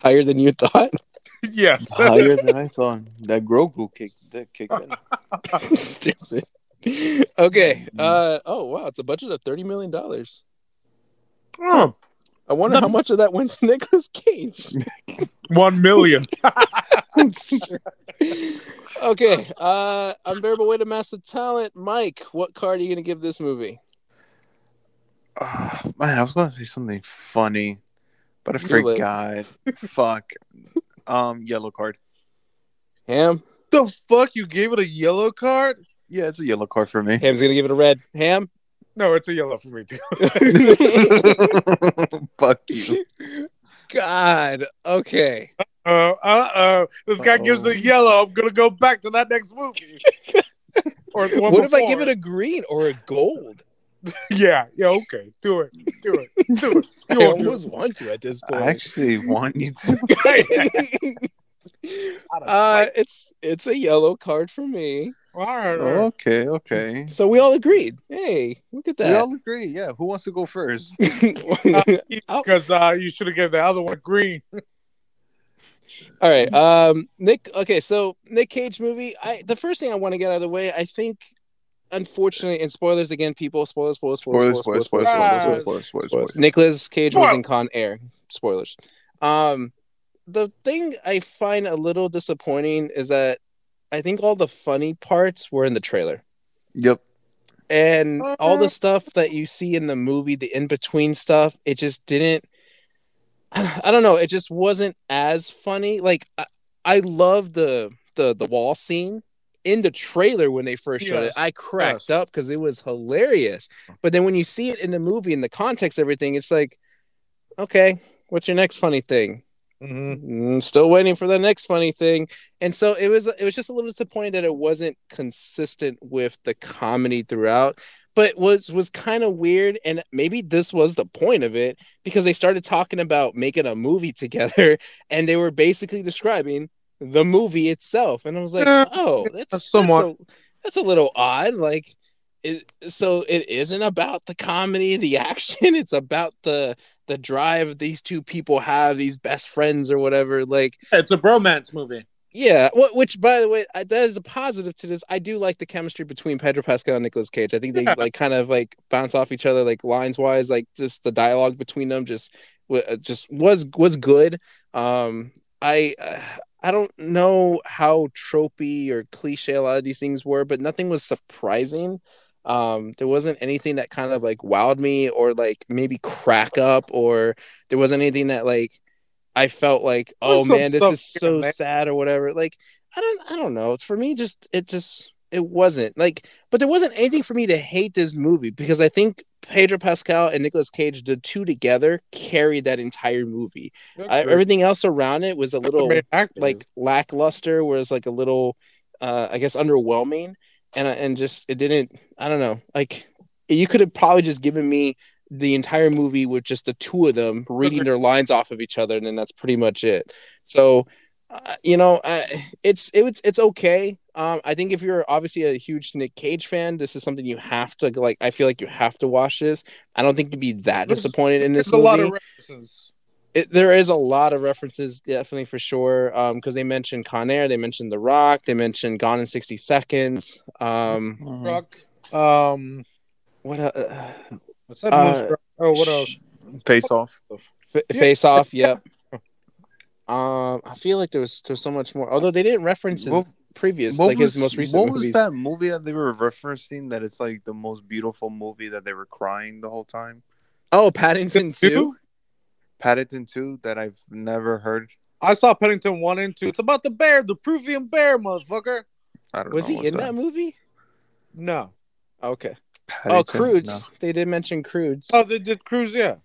Higher than you thought? yes. Higher than I thought. That Grogu kicked that kicked in. Stupid. Okay. Uh oh wow, it's a budget of 30 million dollars. Oh, I wonder how much of that went to Nicolas Cage. One million. okay. Uh unbearable weight of massive talent. Mike, what card are you gonna give this movie? Ah, man, I was gonna say something funny, but I Do it. forgot. Fuck. Um, yellow card. Ham? the fuck? You gave it a yellow card? Yeah, it's a yellow card for me. Ham's gonna give it a red. Ham? No, it's a yellow for me too. Fuck you. God. Okay. Uh, uh, uh. This guy gives Uh-oh. the yellow. I'm gonna go back to that next movie. or the one What if I give it a green or a gold? Yeah, yeah. Okay, do it, do it, do it. You I won't almost want to at this point. I actually want you to. uh, it's it's a yellow card for me. All right, all right. Okay, okay. So we all agreed. Hey, look at that. We all agree. Yeah, who wants to go first? Because uh, you should have given the other one green. all right. Um, Nick. Okay, so Nick Cage movie. I the first thing I want to get out of the way. I think unfortunately, and spoilers again, people. Spoilers, spoilers, spoilers, Spoilers, spoilers, spoilers, spoilers, spoilers, spoilers, spoilers, spoilers, spoilers, spoilers. spoilers. Nicolas Cage was in Con Air. Spoilers. Um, the thing I find a little disappointing is that I think all the funny parts were in the trailer. Yep. and all Uh-huh. the stuff that you see in the movie the in between stuff it just didn't i don't know it just wasn't as funny like i, I love the the the wall scene in the trailer when they first showed Yes. it i cracked Yes. up because it was hilarious but then when you see it in the movie in the context everything it's like okay what's your next funny thing Mhm. Mm, still waiting for the next funny thing and so it was it was just a little disappointing that it wasn't consistent with the comedy throughout but was was kind of weird and maybe this was the point of it because they started talking about making a movie together and they were basically describing the movie itself. And i was like Yeah, oh that's that's somewhat. a, that's a little odd. Like it, so it isn't about the comedy the action. It's about the the drive these two people have these best friends or whatever. Like It's a bromance movie. yeah wh- which by the way that is a positive to this. I do like the chemistry between pedro pascal and Nicolas cage. I think they Yeah. like kind of like bounce off each other like lines wise like just the dialogue between them just just was was good. Um i uh, i don't know how tropey or cliche a lot of these things were but nothing was surprising. Um there wasn't anything that kind of like wowed me or like maybe crack up or there wasn't anything that like i felt like oh man this is so sad or whatever. Like i don't i don't know. For me just it just it wasn't. Like but there wasn't anything for me to hate this movie because i think pedro pascal and Nicolas cage the two together carried that entire movie. I, everything else around it was a little like lackluster was like a little uh i guess underwhelming. And and just it didn't i don't know like you could have probably just given me the entire movie with just the two of them reading their lines off of each other and then that's pretty much it. So uh, you know uh, it's it, was- it's okay um i think if you're obviously a huge nick cage fan this is something you have to like i feel like you have to watch this i don't think you'd be that There's- disappointed in this There's a movie lot of references. it, there is a lot of references definitely for sure um because they mentioned con air they mentioned the rock they mentioned gone in 60 seconds um Mhm. Rock. Um, what uh, what's that? Uh, oh, what else? Face off. F- face off yep um i feel like there was there's so much more although they didn't reference his What- previous What like his was- most recent What movies was that movie that they were referencing? That it's like the most beautiful movie that they were crying the whole time. oh paddington 2 Paddington Two that I've never heard. I saw Paddington one and two. It's about the bear, the Peruvian bear, motherfucker. I don't was know he in that movie No. okay Paddington? oh Croods they did mention Croods Oh, they did cruise. Yeah.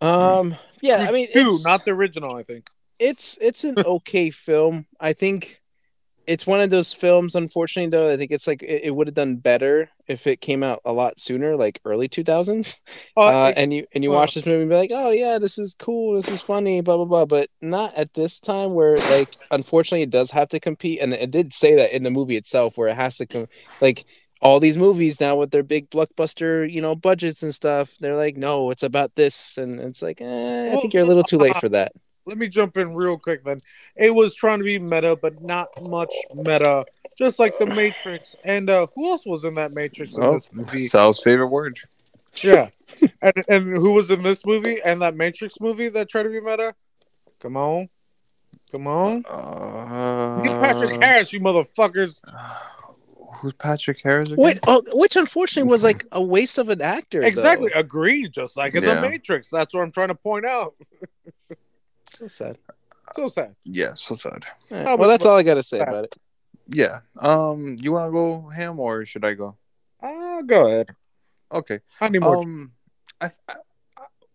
um yeah i mean two, it's- not the original. I think. it's it's an okay film. I think it's one of those films. Unfortunately, though, I think it's like it, it would have done better if it came out a lot sooner, like early two thousands. Oh, Uh, and you and you well- watch this movie and be like, oh yeah, this is cool, this is funny, blah blah blah. But not at this time where like unfortunately it does have to compete, and it did say that in the movie itself where it has to come like. All these movies now with their big blockbuster, you know, budgets and stuff, they're like, no, it's about this, and it's like, eh, I think you're a little too late for that. Let me jump in real quick then. It was trying to be meta, but not much meta. Just like the Matrix. And uh who else was in that Matrix in Oh, this movie? Sal's favorite word. Yeah. and and who was in this movie and that Matrix movie that tried to be meta? Come on. Come on. Uh, Neil Patrick Harris, you motherfuckers. Who's Patrick Harris? Again? Wait, oh, which unfortunately was like a waste of an actor. though. Exactly. Agreed. Just like in Yeah. the Matrix. That's what I'm trying to point out. So sad. So sad. Yeah, so sad. All right, How Well, that's all I got to say about it. Yeah. Um, you want to go ham or should I go? Uh, go ahead. Okay. I need more. Um, I, I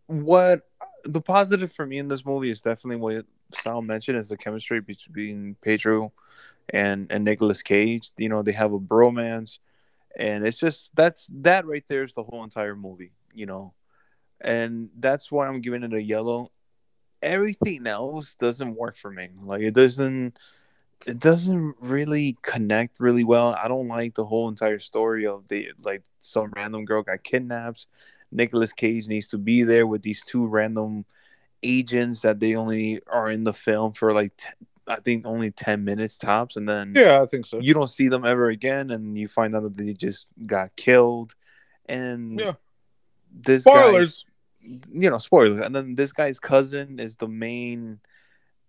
what the positive for me in this movie is definitely what Sal mentioned is the chemistry between Pedro and and Nicolas Cage. You know, they have a bromance, and it's just that's that right there is the whole entire movie. You know, and that's why I'm giving it a yellow. Everything else doesn't work for me. Like it doesn't. It doesn't really connect really well. I don't like the whole entire story of the like some random girl got kidnapped. Nicolas Cage needs to be there with these two random agents that they only are in the film for like t- I think only ten minutes tops, and then Yeah, I think so. you don't see them ever again, and you find out that they just got killed, and Yeah. this Spoilers. You know, spoilers, and then this guy's cousin is the main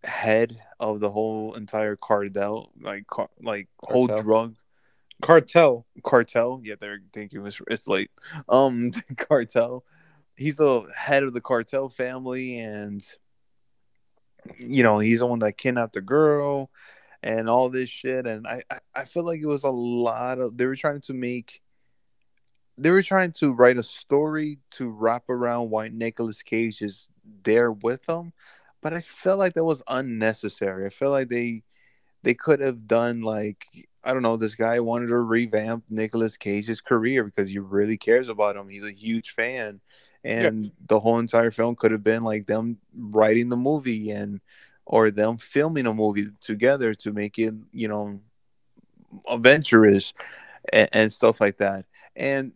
head of the whole entire cartel, like car, like whole drug Cartel. cartel. Yeah, there. Thank you. It's, it's late. Um, cartel. He's the head of the cartel family, and you know he's the one that kidnapped the girl, and all this shit. And I, I, I feel like it was a lot of. They were trying to make. They were trying to write a story to wrap around why Nicolas Cage is there with them, but I felt like that was unnecessary. I feel like they they could have done like I don't know. This guy wanted to revamp Nicolas Cage's career because he really cares about him. He's a huge fan, and the whole entire film could have been like them writing the movie and or them filming a movie together to make it, you know, adventurous and, and stuff like that. And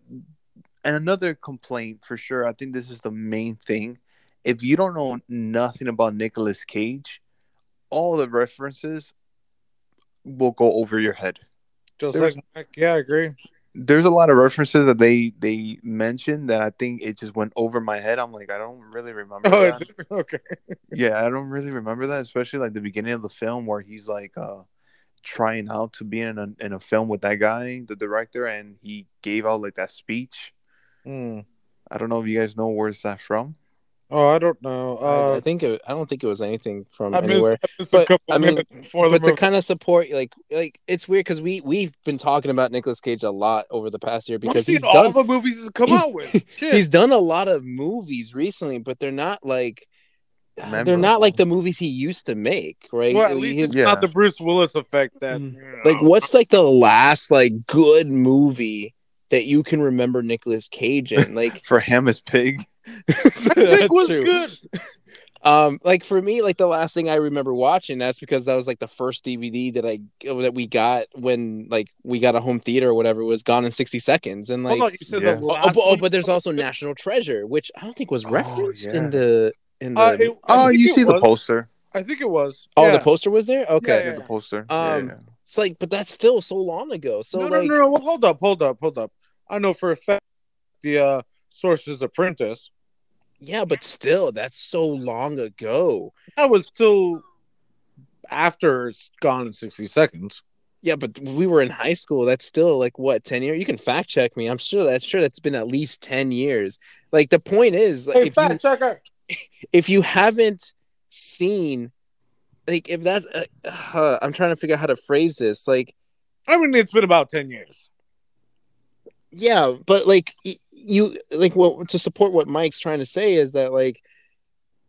and another complaint for sure. I think this is the main thing. If you don't know nothing about Nicolas Cage, all the references will go over your head. Just There's- like Yeah, I agree. There's a lot of references that they they mentioned that I think it just went over my head. I'm like, I don't really remember Oh, that. okay. Yeah, I don't really remember that, especially like the beginning of the film where he's like uh trying out to be in a in a film with that guy, the director, and he gave out like that speech. Hmm. I don't know if you guys know where's that from. Oh, I don't know. I, Uh, I think it, I don't think it was anything from I missed, anywhere. I missed But, I mean, minutes the but to kind of support like like it's weird because we we've been talking about Nicolas Cage a lot over the past year We've because seen he's all done the movies he's come out with. He's done a lot of movies recently, but they're not like they're not like the movies he used to make, right? well, at least he's- it's Yeah. not the Bruce Willis effect that Mm. you know. like what's like the last like good movie that you can remember Nicolas Cage in? Like For him, is Pig. so I that's was true. good. Um, like for me, like the last thing I remember watching, that's because that was like the first DVD that I that we got when like we got a home theater or whatever was Gone in sixty seconds, and like Hold on, you said Yeah. the oh, last but, oh, one? but there's also National Treasure, which I don't think was Oh, referenced yeah. in the in the Uh, it- Oh, you it see the poster. I think it was. oh Yeah. the poster was there. Okay, Yeah, Yeah, the poster. Yeah, Um, yeah. it's like, but that's still so long ago. So no, like, no, no, no. Well, hold up, hold up, hold up. I know for a fact the uh, Sorcerer's Apprentice yeah, but still, that's so long ago. that was still after it's gone in sixty seconds. Yeah, but we were in high school. That's still like what ten years. You can fact check me. I'm sure that's sure that's been at least ten years. Like the point is, like Hey, if you fact checker. If you haven't seen, like if that's, uh, uh, I'm trying to figure out how to phrase this. Like, I mean, it's been about ten years. yeah, but like you like what to support what Mike's trying to say is that like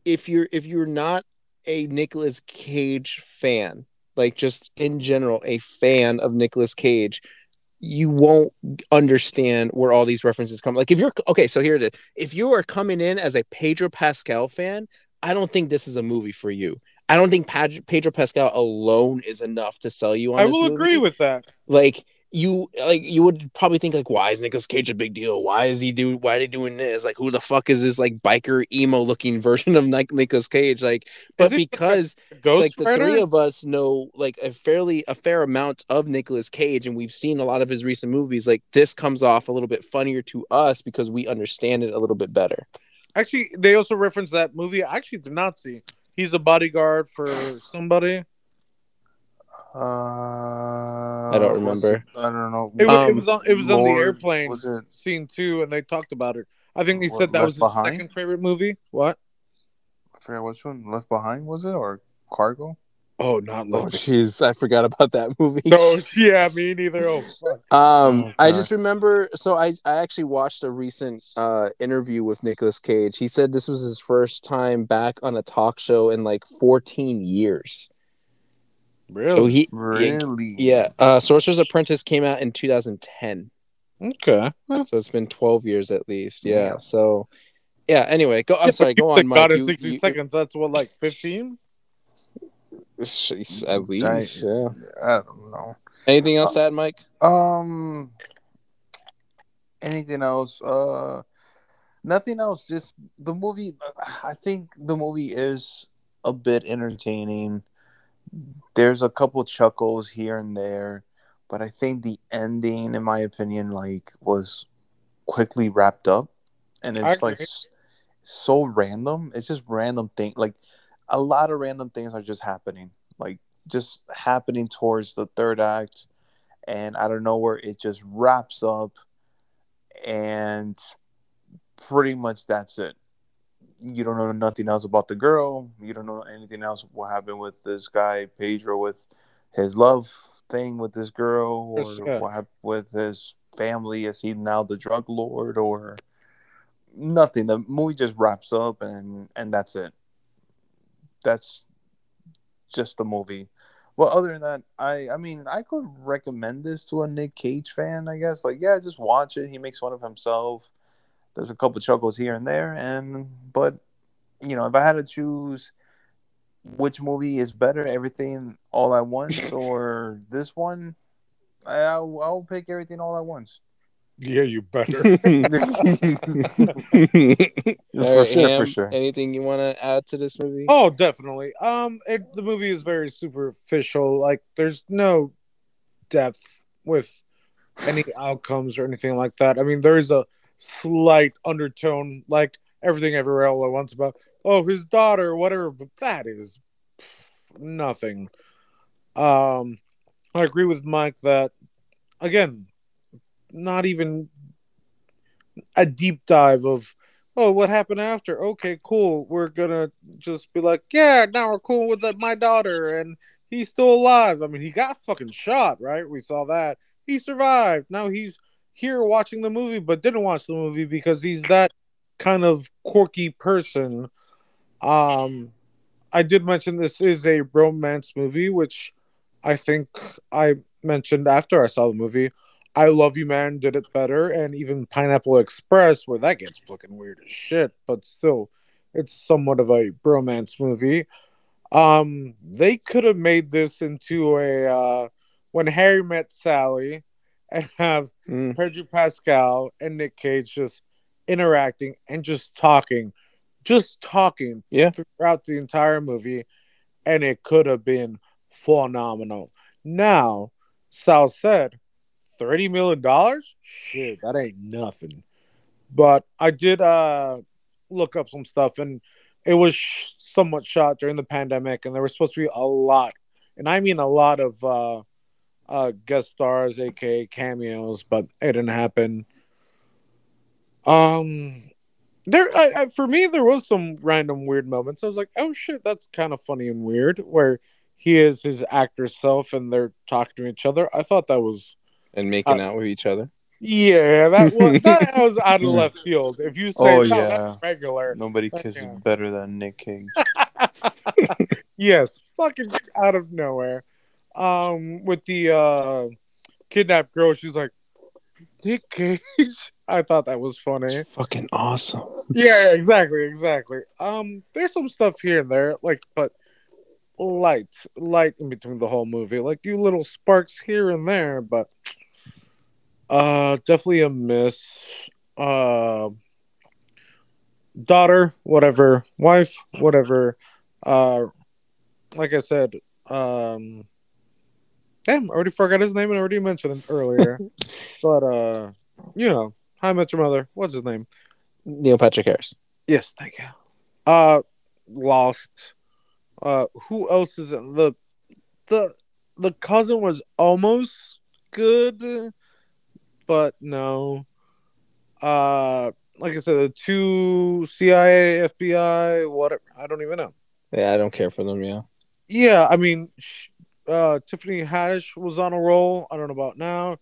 if you're if you're not a Nicolas Cage fan, like just in general a fan of Nicolas Cage, you won't understand where all these references come. Like if you're okay, so here it is. If you are coming in as a Pedro Pascal fan, I don't think this is a movie for you. I don't think Pedro Pascal alone is enough to sell you on I will movie agree with that. like you like you would probably think like why is Nicolas Cage a big deal? Why is he doing why are they doing this? Like who the fuck is this like biker emo looking version of Nic- Nicolas Cage? Like but because Ghost like the three of us know like a fairly a fair amount of Nicolas Cage and we've seen a lot of his recent movies, like this comes off a little bit funnier to us because we understand it a little bit better. Actually, they also reference that movie. I actually did not see. He's a bodyguard for somebody. Uh, I don't remember. it- I don't know. It, was, it Um, was on. It was on the airplane Was it? scene two, and they talked about it. I think they What, said that Left was his Behind? second favorite movie. What? I forget which one. Left Behind was it or Cargo? Oh, not Left. Behind. Oh jeez, I forgot about that movie. No, yeah, me neither. Oh, fuck. Um, Oh, I just remember. So I, I actually watched a recent uh interview with Nicolas Cage. He said this was his first time back on a talk show in like 14 years. Really? So he, Really? yeah. Uh, Sorcerer's Apprentice came out in 2010, okay. so it's been 12 years at least. Yeah. Yeah. So, yeah. Anyway, go. I'm sorry. Go on, Mike. Got in sixty you- seconds. That's what, like fifteen? Jeez, At least. Yeah. I don't know. Anything else to add, Mike? Um, anything else? Uh, nothing else. Just the movie. I think the movie is a bit entertaining, there's a couple chuckles here and there, but I think the ending, in my opinion, like was quickly wrapped up, and it's like so random. It's just random thing. Like a lot of random things are just happening, like just happening towards the third act, and out of nowhere, it just wraps up, and pretty much that's it. You don't know nothing else about the girl. You don't know anything else what happened with this guy Pedro with his love thing with this girl, or what happened with his family. Is he now the drug lord, or nothing? The movie just wraps up, and and that's it. That's just the movie. Well, other than that, I I mean, I could recommend this to a Nick Cage fan. I guess, like, yeah, just watch it. He makes fun of himself. There's a couple chuckles here and there, and but you know, if I had to choose which movie is better, everything all at once, or this one, I, I'll, I'll pick everything all at once. Yeah, you better. for For sure, for sure. Anything you want to add to this movie? Oh, definitely. Um, it, the movie is very superficial. Like, there's no depth with any outcomes or anything like that. I mean, there is a slight undertone, like everything everywhere all at once about, oh, his daughter, whatever. But that is nothing. Um, I agree with Mike that again, not even a deep dive of oh, what happened after? Okay, cool. We're gonna just be like, yeah, now we're cool with my daughter, and he's still alive. I mean, he got fucking shot, right? We saw that. He survived. Now he's here watching the movie, but didn't watch the movie because he's that kind of quirky person. Um, I did mention this is a romance movie, which I think I mentioned after I saw the movie. I Love You Man did it better, and even Pineapple Express, where that gets fucking weird as shit, but still, it's somewhat of a bromance movie. Um, they could have made this into a uh, when Harry met Sally, and have Mm. Pedro Pascal and Nick Cage just interacting and just talking, just talking Yeah. throughout the entire movie, and it could have been phenomenal. Now, Sal said, thirty million dollars? Shit, that ain't nothing. But I did uh look up some stuff, and it was sh- somewhat shot during the pandemic, and there was supposed to be a lot, and I mean a lot of uh, uh guest stars, aka cameos, but it didn't happen. Um, there, I, I, for me, there was some random weird moments. I was like, oh shit, that's kind of funny and weird, where he is his actor self and they're talking to each other. I thought that was And making Uh, out with each other. yeah, that was that was out of left field. If you say, Oh, "No, yeah. regular, Nobody kisses yeah. better than Nick Cage. yes, fucking out of nowhere. Um, with the uh kidnapped girl, she's like, Nick Cage. I thought that was funny. It's fucking awesome. Yeah, exactly, exactly. Um, there's some stuff here and there, like, but light, light in between the whole movie, like you little sparks here and there, but uh, definitely a miss. Uh, daughter, whatever, wife, whatever. Uh, like I said, um, damn, I already forgot his name and I already mentioned it earlier, but uh, you know, How I Met Your Mother. What's his name? Neil Patrick Harris. Yes, thank you. Uh Lost. Uh who else is it? The the the cousin was almost good, but no. Uh like I said, the two CIA, FBI, whatever. I don't even know. Yeah, I don't care for them. Yeah. Yeah, I mean, sh- uh, Tiffany Haddish was on a roll. I don't know about now.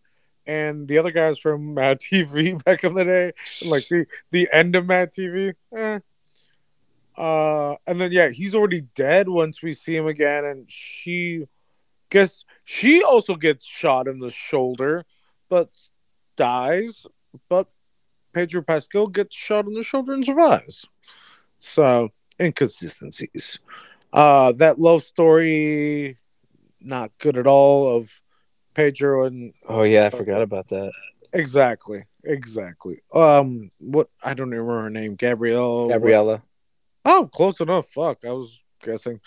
And the other guys from Mad TV back in the day, like the the end of Mad TV. Eh. Uh, and then yeah, he's already dead once we see him again, and she guess she also gets shot in the shoulder, but dies. But Pedro Pascal gets shot in the shoulder and survives. So inconsistencies. Uh, that love story, not good at all. Of Pedro and Oh yeah, I forgot about that. exactly, exactly. Um, what I don't even remember her name. Gabrielle. Gabriella. Oh, close enough. Fuck, I was guessing.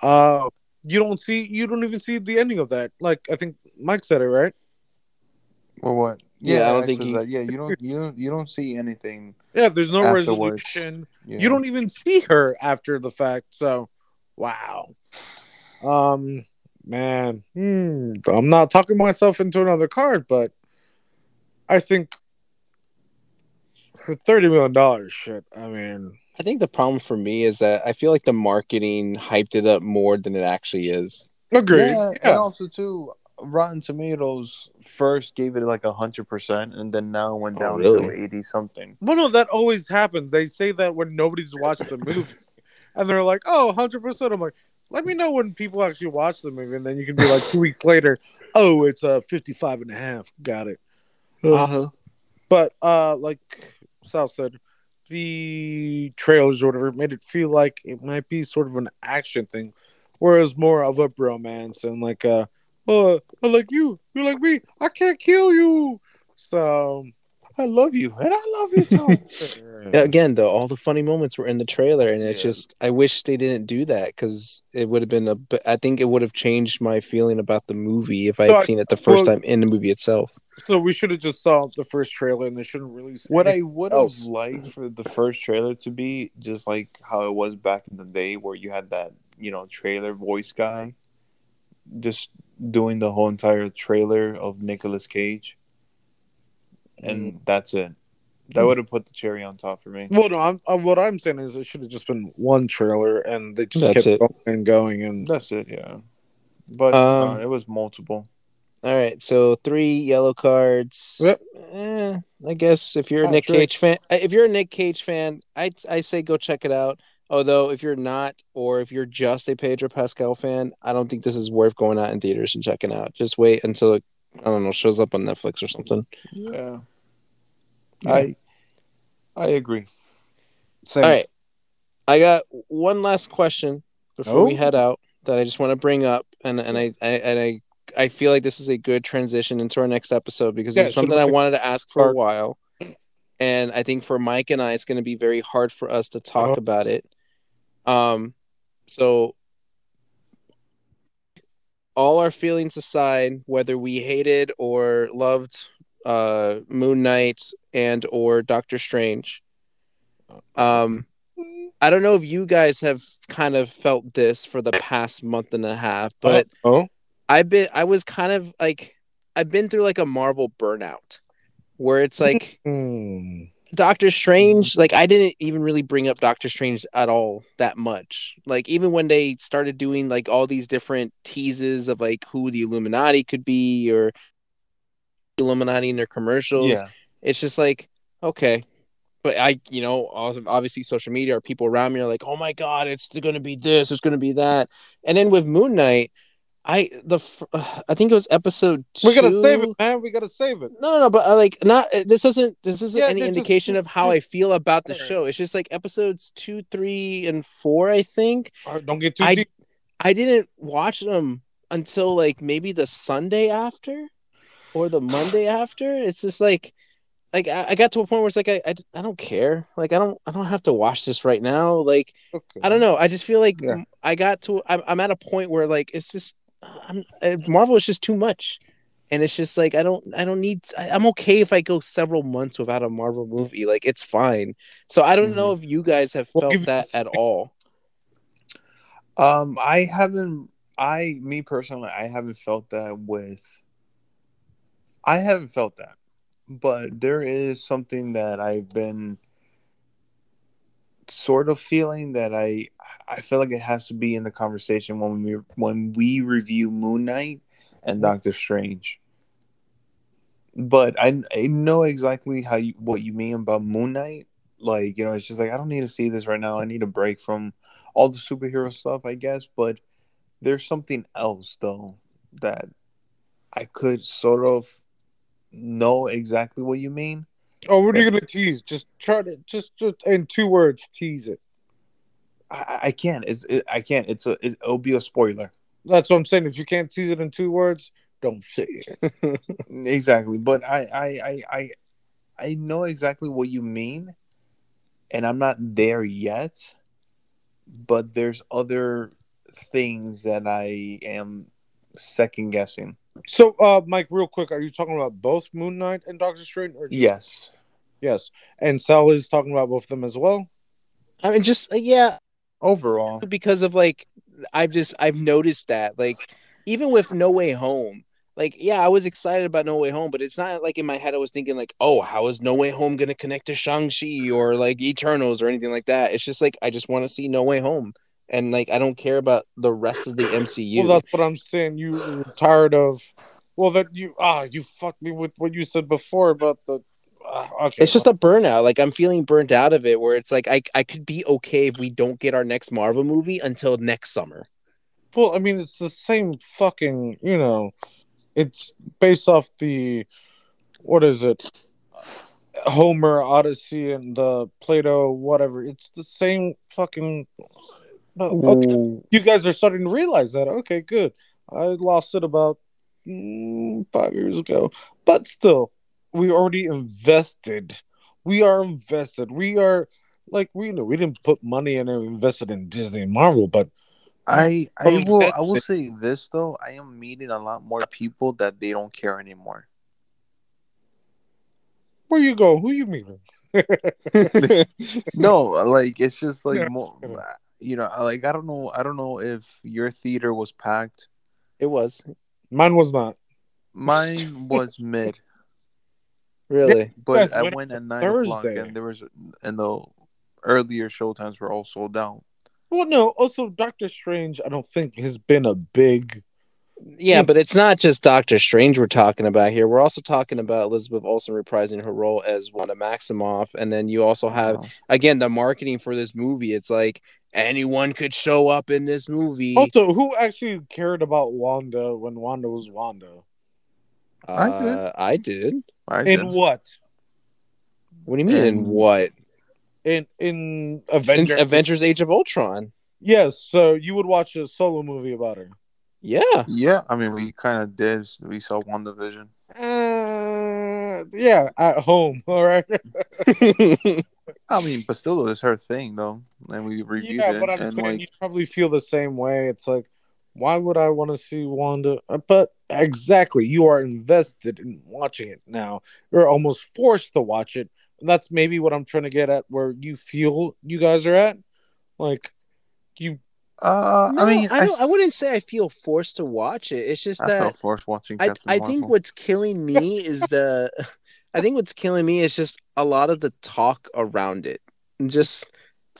Uh, you don't see you don't even see the ending of that. Like I think Mike said it right. Or what? Yeah, I don't I think he- that. Yeah, you don't you don't you don't see anything. Yeah, there's no Afterwards. resolution. Yeah. You don't even see her after the fact. So, wow. Um, man, hmm, I'm not talking myself into another card, but I think for thirty million dollars, shit. I mean, I think the problem for me is that I feel like the marketing hyped it up more than it actually is. Agree. Yeah, Yeah, and also too, Rotten Tomatoes first gave it like a hundred percent, and then now went Oh, down really? to eighty something. Well, no, that always happens. They say that when nobody's watched the movie, and they're like, "Oh, 100 percent." I'm like, "Let me know when people actually watch the movie," and then you can be like, two weeks later, "Oh, it's a uh, 55 and a half." Got it. Uh-huh. But uh, like Sal said, the trailers or whatever made it feel like it might be sort of an action thing, whereas more of a bromance and like a, oh, I like you, you like me, I can't kill you. So I love you, and I love you too. Again, though, all the funny moments were in the trailer, and it's Yeah. just I wish they didn't do that because it would have been a. b- I think it would have changed my feeling about the movie if I had I- seen it the first well- time in the movie itself. so we should have just saw the first trailer and they shouldn't release What I would have liked for the first trailer to be just like how it was back in the day, where you had that you know trailer voice guy, just doing the whole entire trailer of Nicolas Cage, and that's it. That would have put the cherry on top for me. Well, no, I'm, uh, what I'm saying is it should have just been one trailer and they just That's kept it. going and going and That's it, yeah. But Um, no, it was multiple. All right, so three yellow cards. Yep. Eh, I guess if you're a Oh, Nick true. Cage fan, uh, if you're a Nick Cage fan, I I say go check it out. Although if you're not, or if you're just a Pedro Pascal fan, I don't think this is worth going out in theaters and checking out. Just wait until it, I don't know, shows up on Netflix or something. Yeah. Yeah. I I agree. Same. All right, I got one last question before we Oh. head out that I just want to bring up, and and I, I and I I feel like this is a good transition into our next episode because Yeah, it's something I wanted to ask for a while, and I think for Mike and I, it's going to be very hard for us to talk Oh. about it. Um, so all our feelings aside, whether we hated or loved uh Moon Knight and or Doctor Strange, um, I don't know if you guys have kind of felt this for the past month and a half, but oh, I've been I was kind of like I've been through like a Marvel burnout where it's like Hmm. Doctor Strange, like I didn't even really bring up Doctor Strange at all that much. Like even when they started doing like all these different teases of like who the Illuminati could be or Illuminati in their commercials, Yeah. it's just like okay. But I, you know, obviously social media or people around me are like, oh my god, it's going to be this, it's going to be that, and then with Moon Knight, I the uh, I think it was episode. we gotta save it, man. We gotta save it. no, no, no, but uh, like not this isn't this isn't Yeah, any they're just- indication of how I feel about the show. It's just like episodes two, three, and four. I think right, don't get too I- deep. I didn't watch them until like maybe the Sunday after or the Monday after. It's just like like I, I got to a point where it's like I, I I don't care. Like I don't I don't have to watch this right now. Like Okay. I don't know. I just feel like Yeah. I got to. I'm, I'm at a point where like it's just I'm uh, Marvel is just too much, and it's just like I don't I don't need. I, I'm okay if I go several months without a Marvel movie. Like it's fine. So I don't know if you guys have felt you that at all. Um, I haven't. I, me personally, I haven't felt that with. I haven't felt that, but there is something that I've been sort of feeling that I I feel like it has to be in the conversation when we when we review Moon Knight and mm-hmm. Doctor Strange. But I I know exactly how you what you mean about Moon Knight. Like you know, it's just like I don't need to see this right now. I need a break from all the superhero stuff, I guess. But there's something else though that I could sort of know exactly what you mean. Oh, what are you gonna tease? Just try to just just in two words tease it. I, I can't. It's, it, I can't. It's a. It, it'll be a spoiler. That's what I'm saying. If you can't tease it in two words, don't say it. Exactly. But I, I, I, I, I know exactly what you mean, and I'm not there yet. But there's other things that I am second guessing. So, uh, Mike, real quick, are you talking about both Moon Knight and Doctor Strange? Or just- Yes. Yes. And Sal is talking about both of them as well. I mean, just uh, yeah, Overall, because of like I've just I've noticed that like even with No Way Home, like yeah, I was excited about No Way Home, but it's not like in my head I was thinking like, oh, how is No Way Home gonna connect to Shang Chi or like Eternals or anything like that. It's just like I just want to see No Way Home, and like I don't care about the rest of the MCU. Well, that's what I'm saying. You tired of. Well, that you ah, you fucked me with what you said before about the. Uh, okay, it's just a burnout. Like I'm feeling burnt out of it. Where it's like I I could be okay if we don't get our next Marvel movie until next summer. well. I mean, it's the same fucking. You know, it's based off the. What is it? Homer Odyssey and the Plato whatever. It's the same fucking. No, okay. You guys are starting to realize that. Okay, good. I lost it about mm, five years ago, but still, we already invested. We are invested. We are like we you know we didn't put money in and invested in Disney and Marvel, but I I will I will say this though. I am meeting a lot more people that they don't care anymore. where you go? Who you meeting? No, like it's just like more, you know, like I don't know, I don't know if your theater was packed. It was Mine was not. Mine was mid, really. but Guys, I went went at nine o'clock, and there was and the earlier show times were all sold out. Well, no. Also, Doctor Strange, I don't think has been a big. Yeah, Yeah. but it's not just Doctor Strange we're talking about here. We're also talking about Elizabeth Olsen reprising her role as Wanda Maximoff, and then you also have again the marketing for this movie. It's like anyone could show up in this movie. Also, who actually cared about Wanda when Wanda was Wanda? I did. Uh, I did. I In did. what? What do you mean? in And- what? In in Since Avengers. Avengers: Age of Ultron. Yes, so you would watch a solo movie about her. Yeah. Yeah, I mean, we kind of did. We saw WandaVision. Uh, yeah, at home. All right. I mean, but still, it her thing, though, and we reviewed yeah, it. but I'm and saying like, you probably feel the same way. It's like, why would I want to see Wanda? Uh, But exactly, you are invested in watching it now. You're almost forced to watch it. And that's maybe what I'm trying to get at. Where you feel you guys are at, like you. uh, No, I mean, I don't. I wouldn't say I feel forced to watch it. It's just I that felt forced watching. I, Captain I think Marvel. what's killing me is the I think what's killing me is just a lot of the talk around it. And just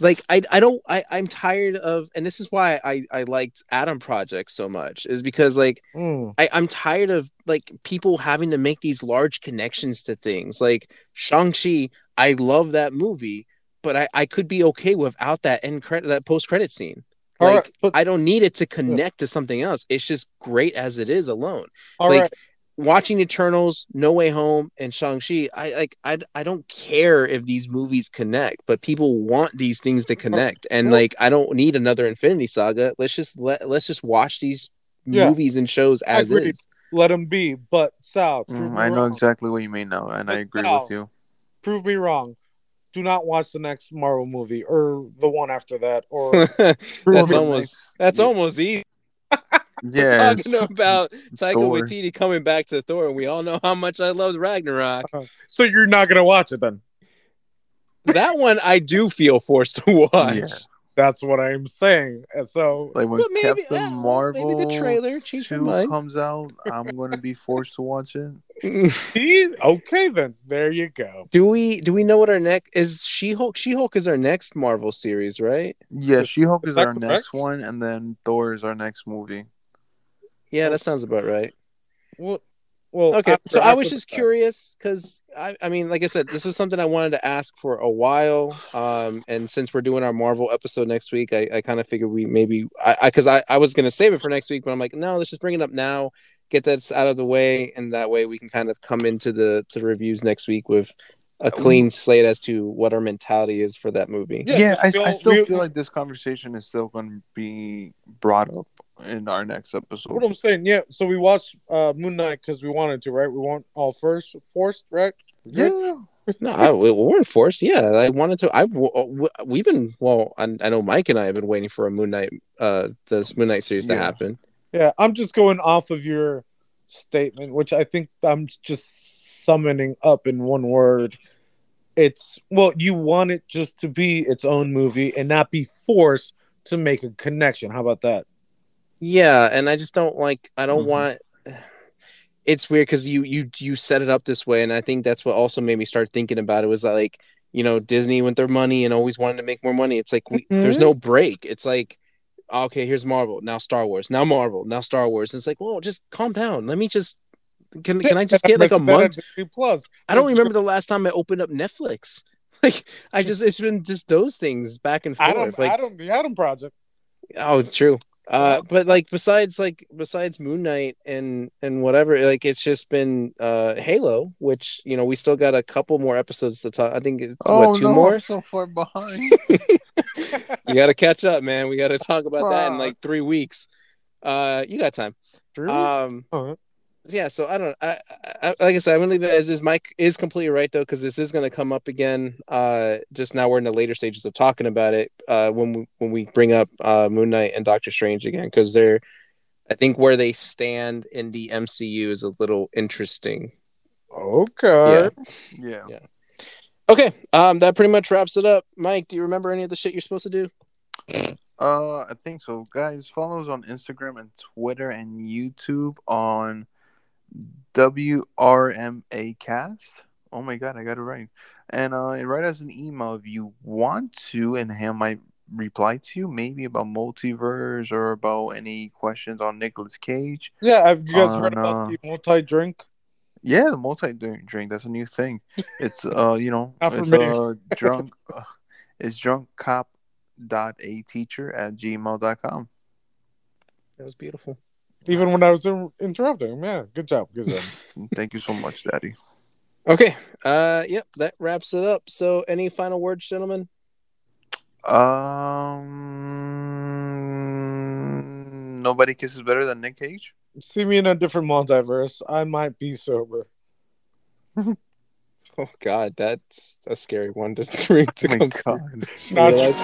like I I don't I, I'm tired of and this is why I, I liked Adam Project so much, is because like Mm, I, I'm tired of like people having to make these large connections to things. Like Shang-Chi, I love that movie, but I, I could be okay without that end credit that post credit scene. Like right, but- I don't need it to connect to something else. It's just great as it is alone all like right. Watching Eternals, No Way Home, and Shang Chi, I like I I don't care if these movies connect, but people want these things to connect, and Well- like I don't need another Infinity Saga. Let's just let let's just watch these Yeah. movies and shows as is. let them be. But Sal, prove Mm, me I know wrong. exactly what you mean now, and I agree now- with you. Prove me wrong. Do not watch the next Marvel movie or the one after that. Or that's almost next- that's yeah, almost easy. Yeah, Talking about Taika Thor. Waititi coming back to Thor, and we all know how much I loved Ragnarok. Uh, so you're not gonna watch it then. that one I do feel forced to watch. Yeah. That's what I'm saying. So Like when maybe- Captain yeah, well, maybe Marvel the trailer 2 comes out, I'm going to be forced to watch it. See? okay then. There you go. Do we do we know what our next is? She Hulk. She Hulk is our next Marvel series, right? Yeah, She Hulk Is is our correct? next one, and then Thor is our next movie. Yeah, that sounds about right. Well, well. Okay, after- so I was just curious because I, I mean, like I said, this was something I wanted to ask for a while. Um, and since we're doing our Marvel episode next week, I, I kind of figured we maybe I because I, I, was gonna save it for next week, but I'm like, no, let's just bring it up now, get that out of the way, and that way we can kind of come into the to reviews next week with a clean slate as to what our mentality is for that movie. Yeah, Yeah, I, we I still we- feel like this conversation is still going to be brought up in our next episode. What I'm saying, yeah. So we watched uh, Moon Knight because we wanted to, right? We want all first, forced, right? Yeah, no, I, we weren't forced. Yeah, I wanted to. I we've been well. I, I know Mike and I have been waiting for a Moon Knight, uh, this Moon Knight series to Yeah. happen. Yeah, I'm just going off of your statement, which I think I'm just summoning up in one word. It's well, you want it just to be its own movie and not be forced to make a connection. How about that? Yeah, and I just don't like. I don't Mhm. want. It's weird because you you you set it up this way, and I think that's what also made me start thinking about it. Was that like you know Disney with their money and always wanting to make more money. It's like we, there's Mhm. no break. It's like okay, here's Marvel, now Star Wars, now Marvel, now Star Wars. And It's like, well, just calm down. Let me just can can I just get like a month? Plus. I don't remember the last time I opened up Netflix. Like I just it's been just those things back and forth. Adam, like Adam, the Adam Project. oh, true. Uh, but like besides like besides Moon Knight and and whatever, like it's just been uh Halo, which you know we still got a couple more episodes to talk. I think it's Oh what two no, more. I'm so far behind. you got to catch up, man. We got to talk about that in like three weeks. Uh, you got time. Drew? Um. Yeah. So I don't. I, I like I said, I'm gonna leave it as is. Mike is completely right though, because this is gonna come up again. Uh, just now we're in the later stages of talking about it. Uh, when we when we bring up uh Moon Knight and Doctor Strange again, because they're, I think where they stand in the MCU is a little interesting. Okay. yeah. Yeah. Okay. Um, that pretty much wraps it up. Mike, do you remember any of the shit you're supposed to do? Uh, I think so, guys. Follow us on Instagram and Twitter and YouTube on WRMA Cast. Oh my god, I got it right. And uh, and write us an email if you want to, and Ham might reply to you, maybe about multiverse or about any questions on Nicolas Cage. Yeah, have you guys heard about uh, the multi drink? Yeah, the multi drink. That's a new thing. It's uh, you know, Not for it's me. uh, drunk. Uh, it's drunk cop dot a teacher at gmail.com. That was beautiful. Even when I was in- interrupting him. Yeah, good job. Good job. Thank you so much, Daddy. Okay. Uh, yep. That wraps it up. So, any final words, gentlemen? Um, nobody kisses better than Nick Cage. See me in a different multiverse. I might be sober. Oh God, that's a scary one to drink to Oh my come. God. Not realize.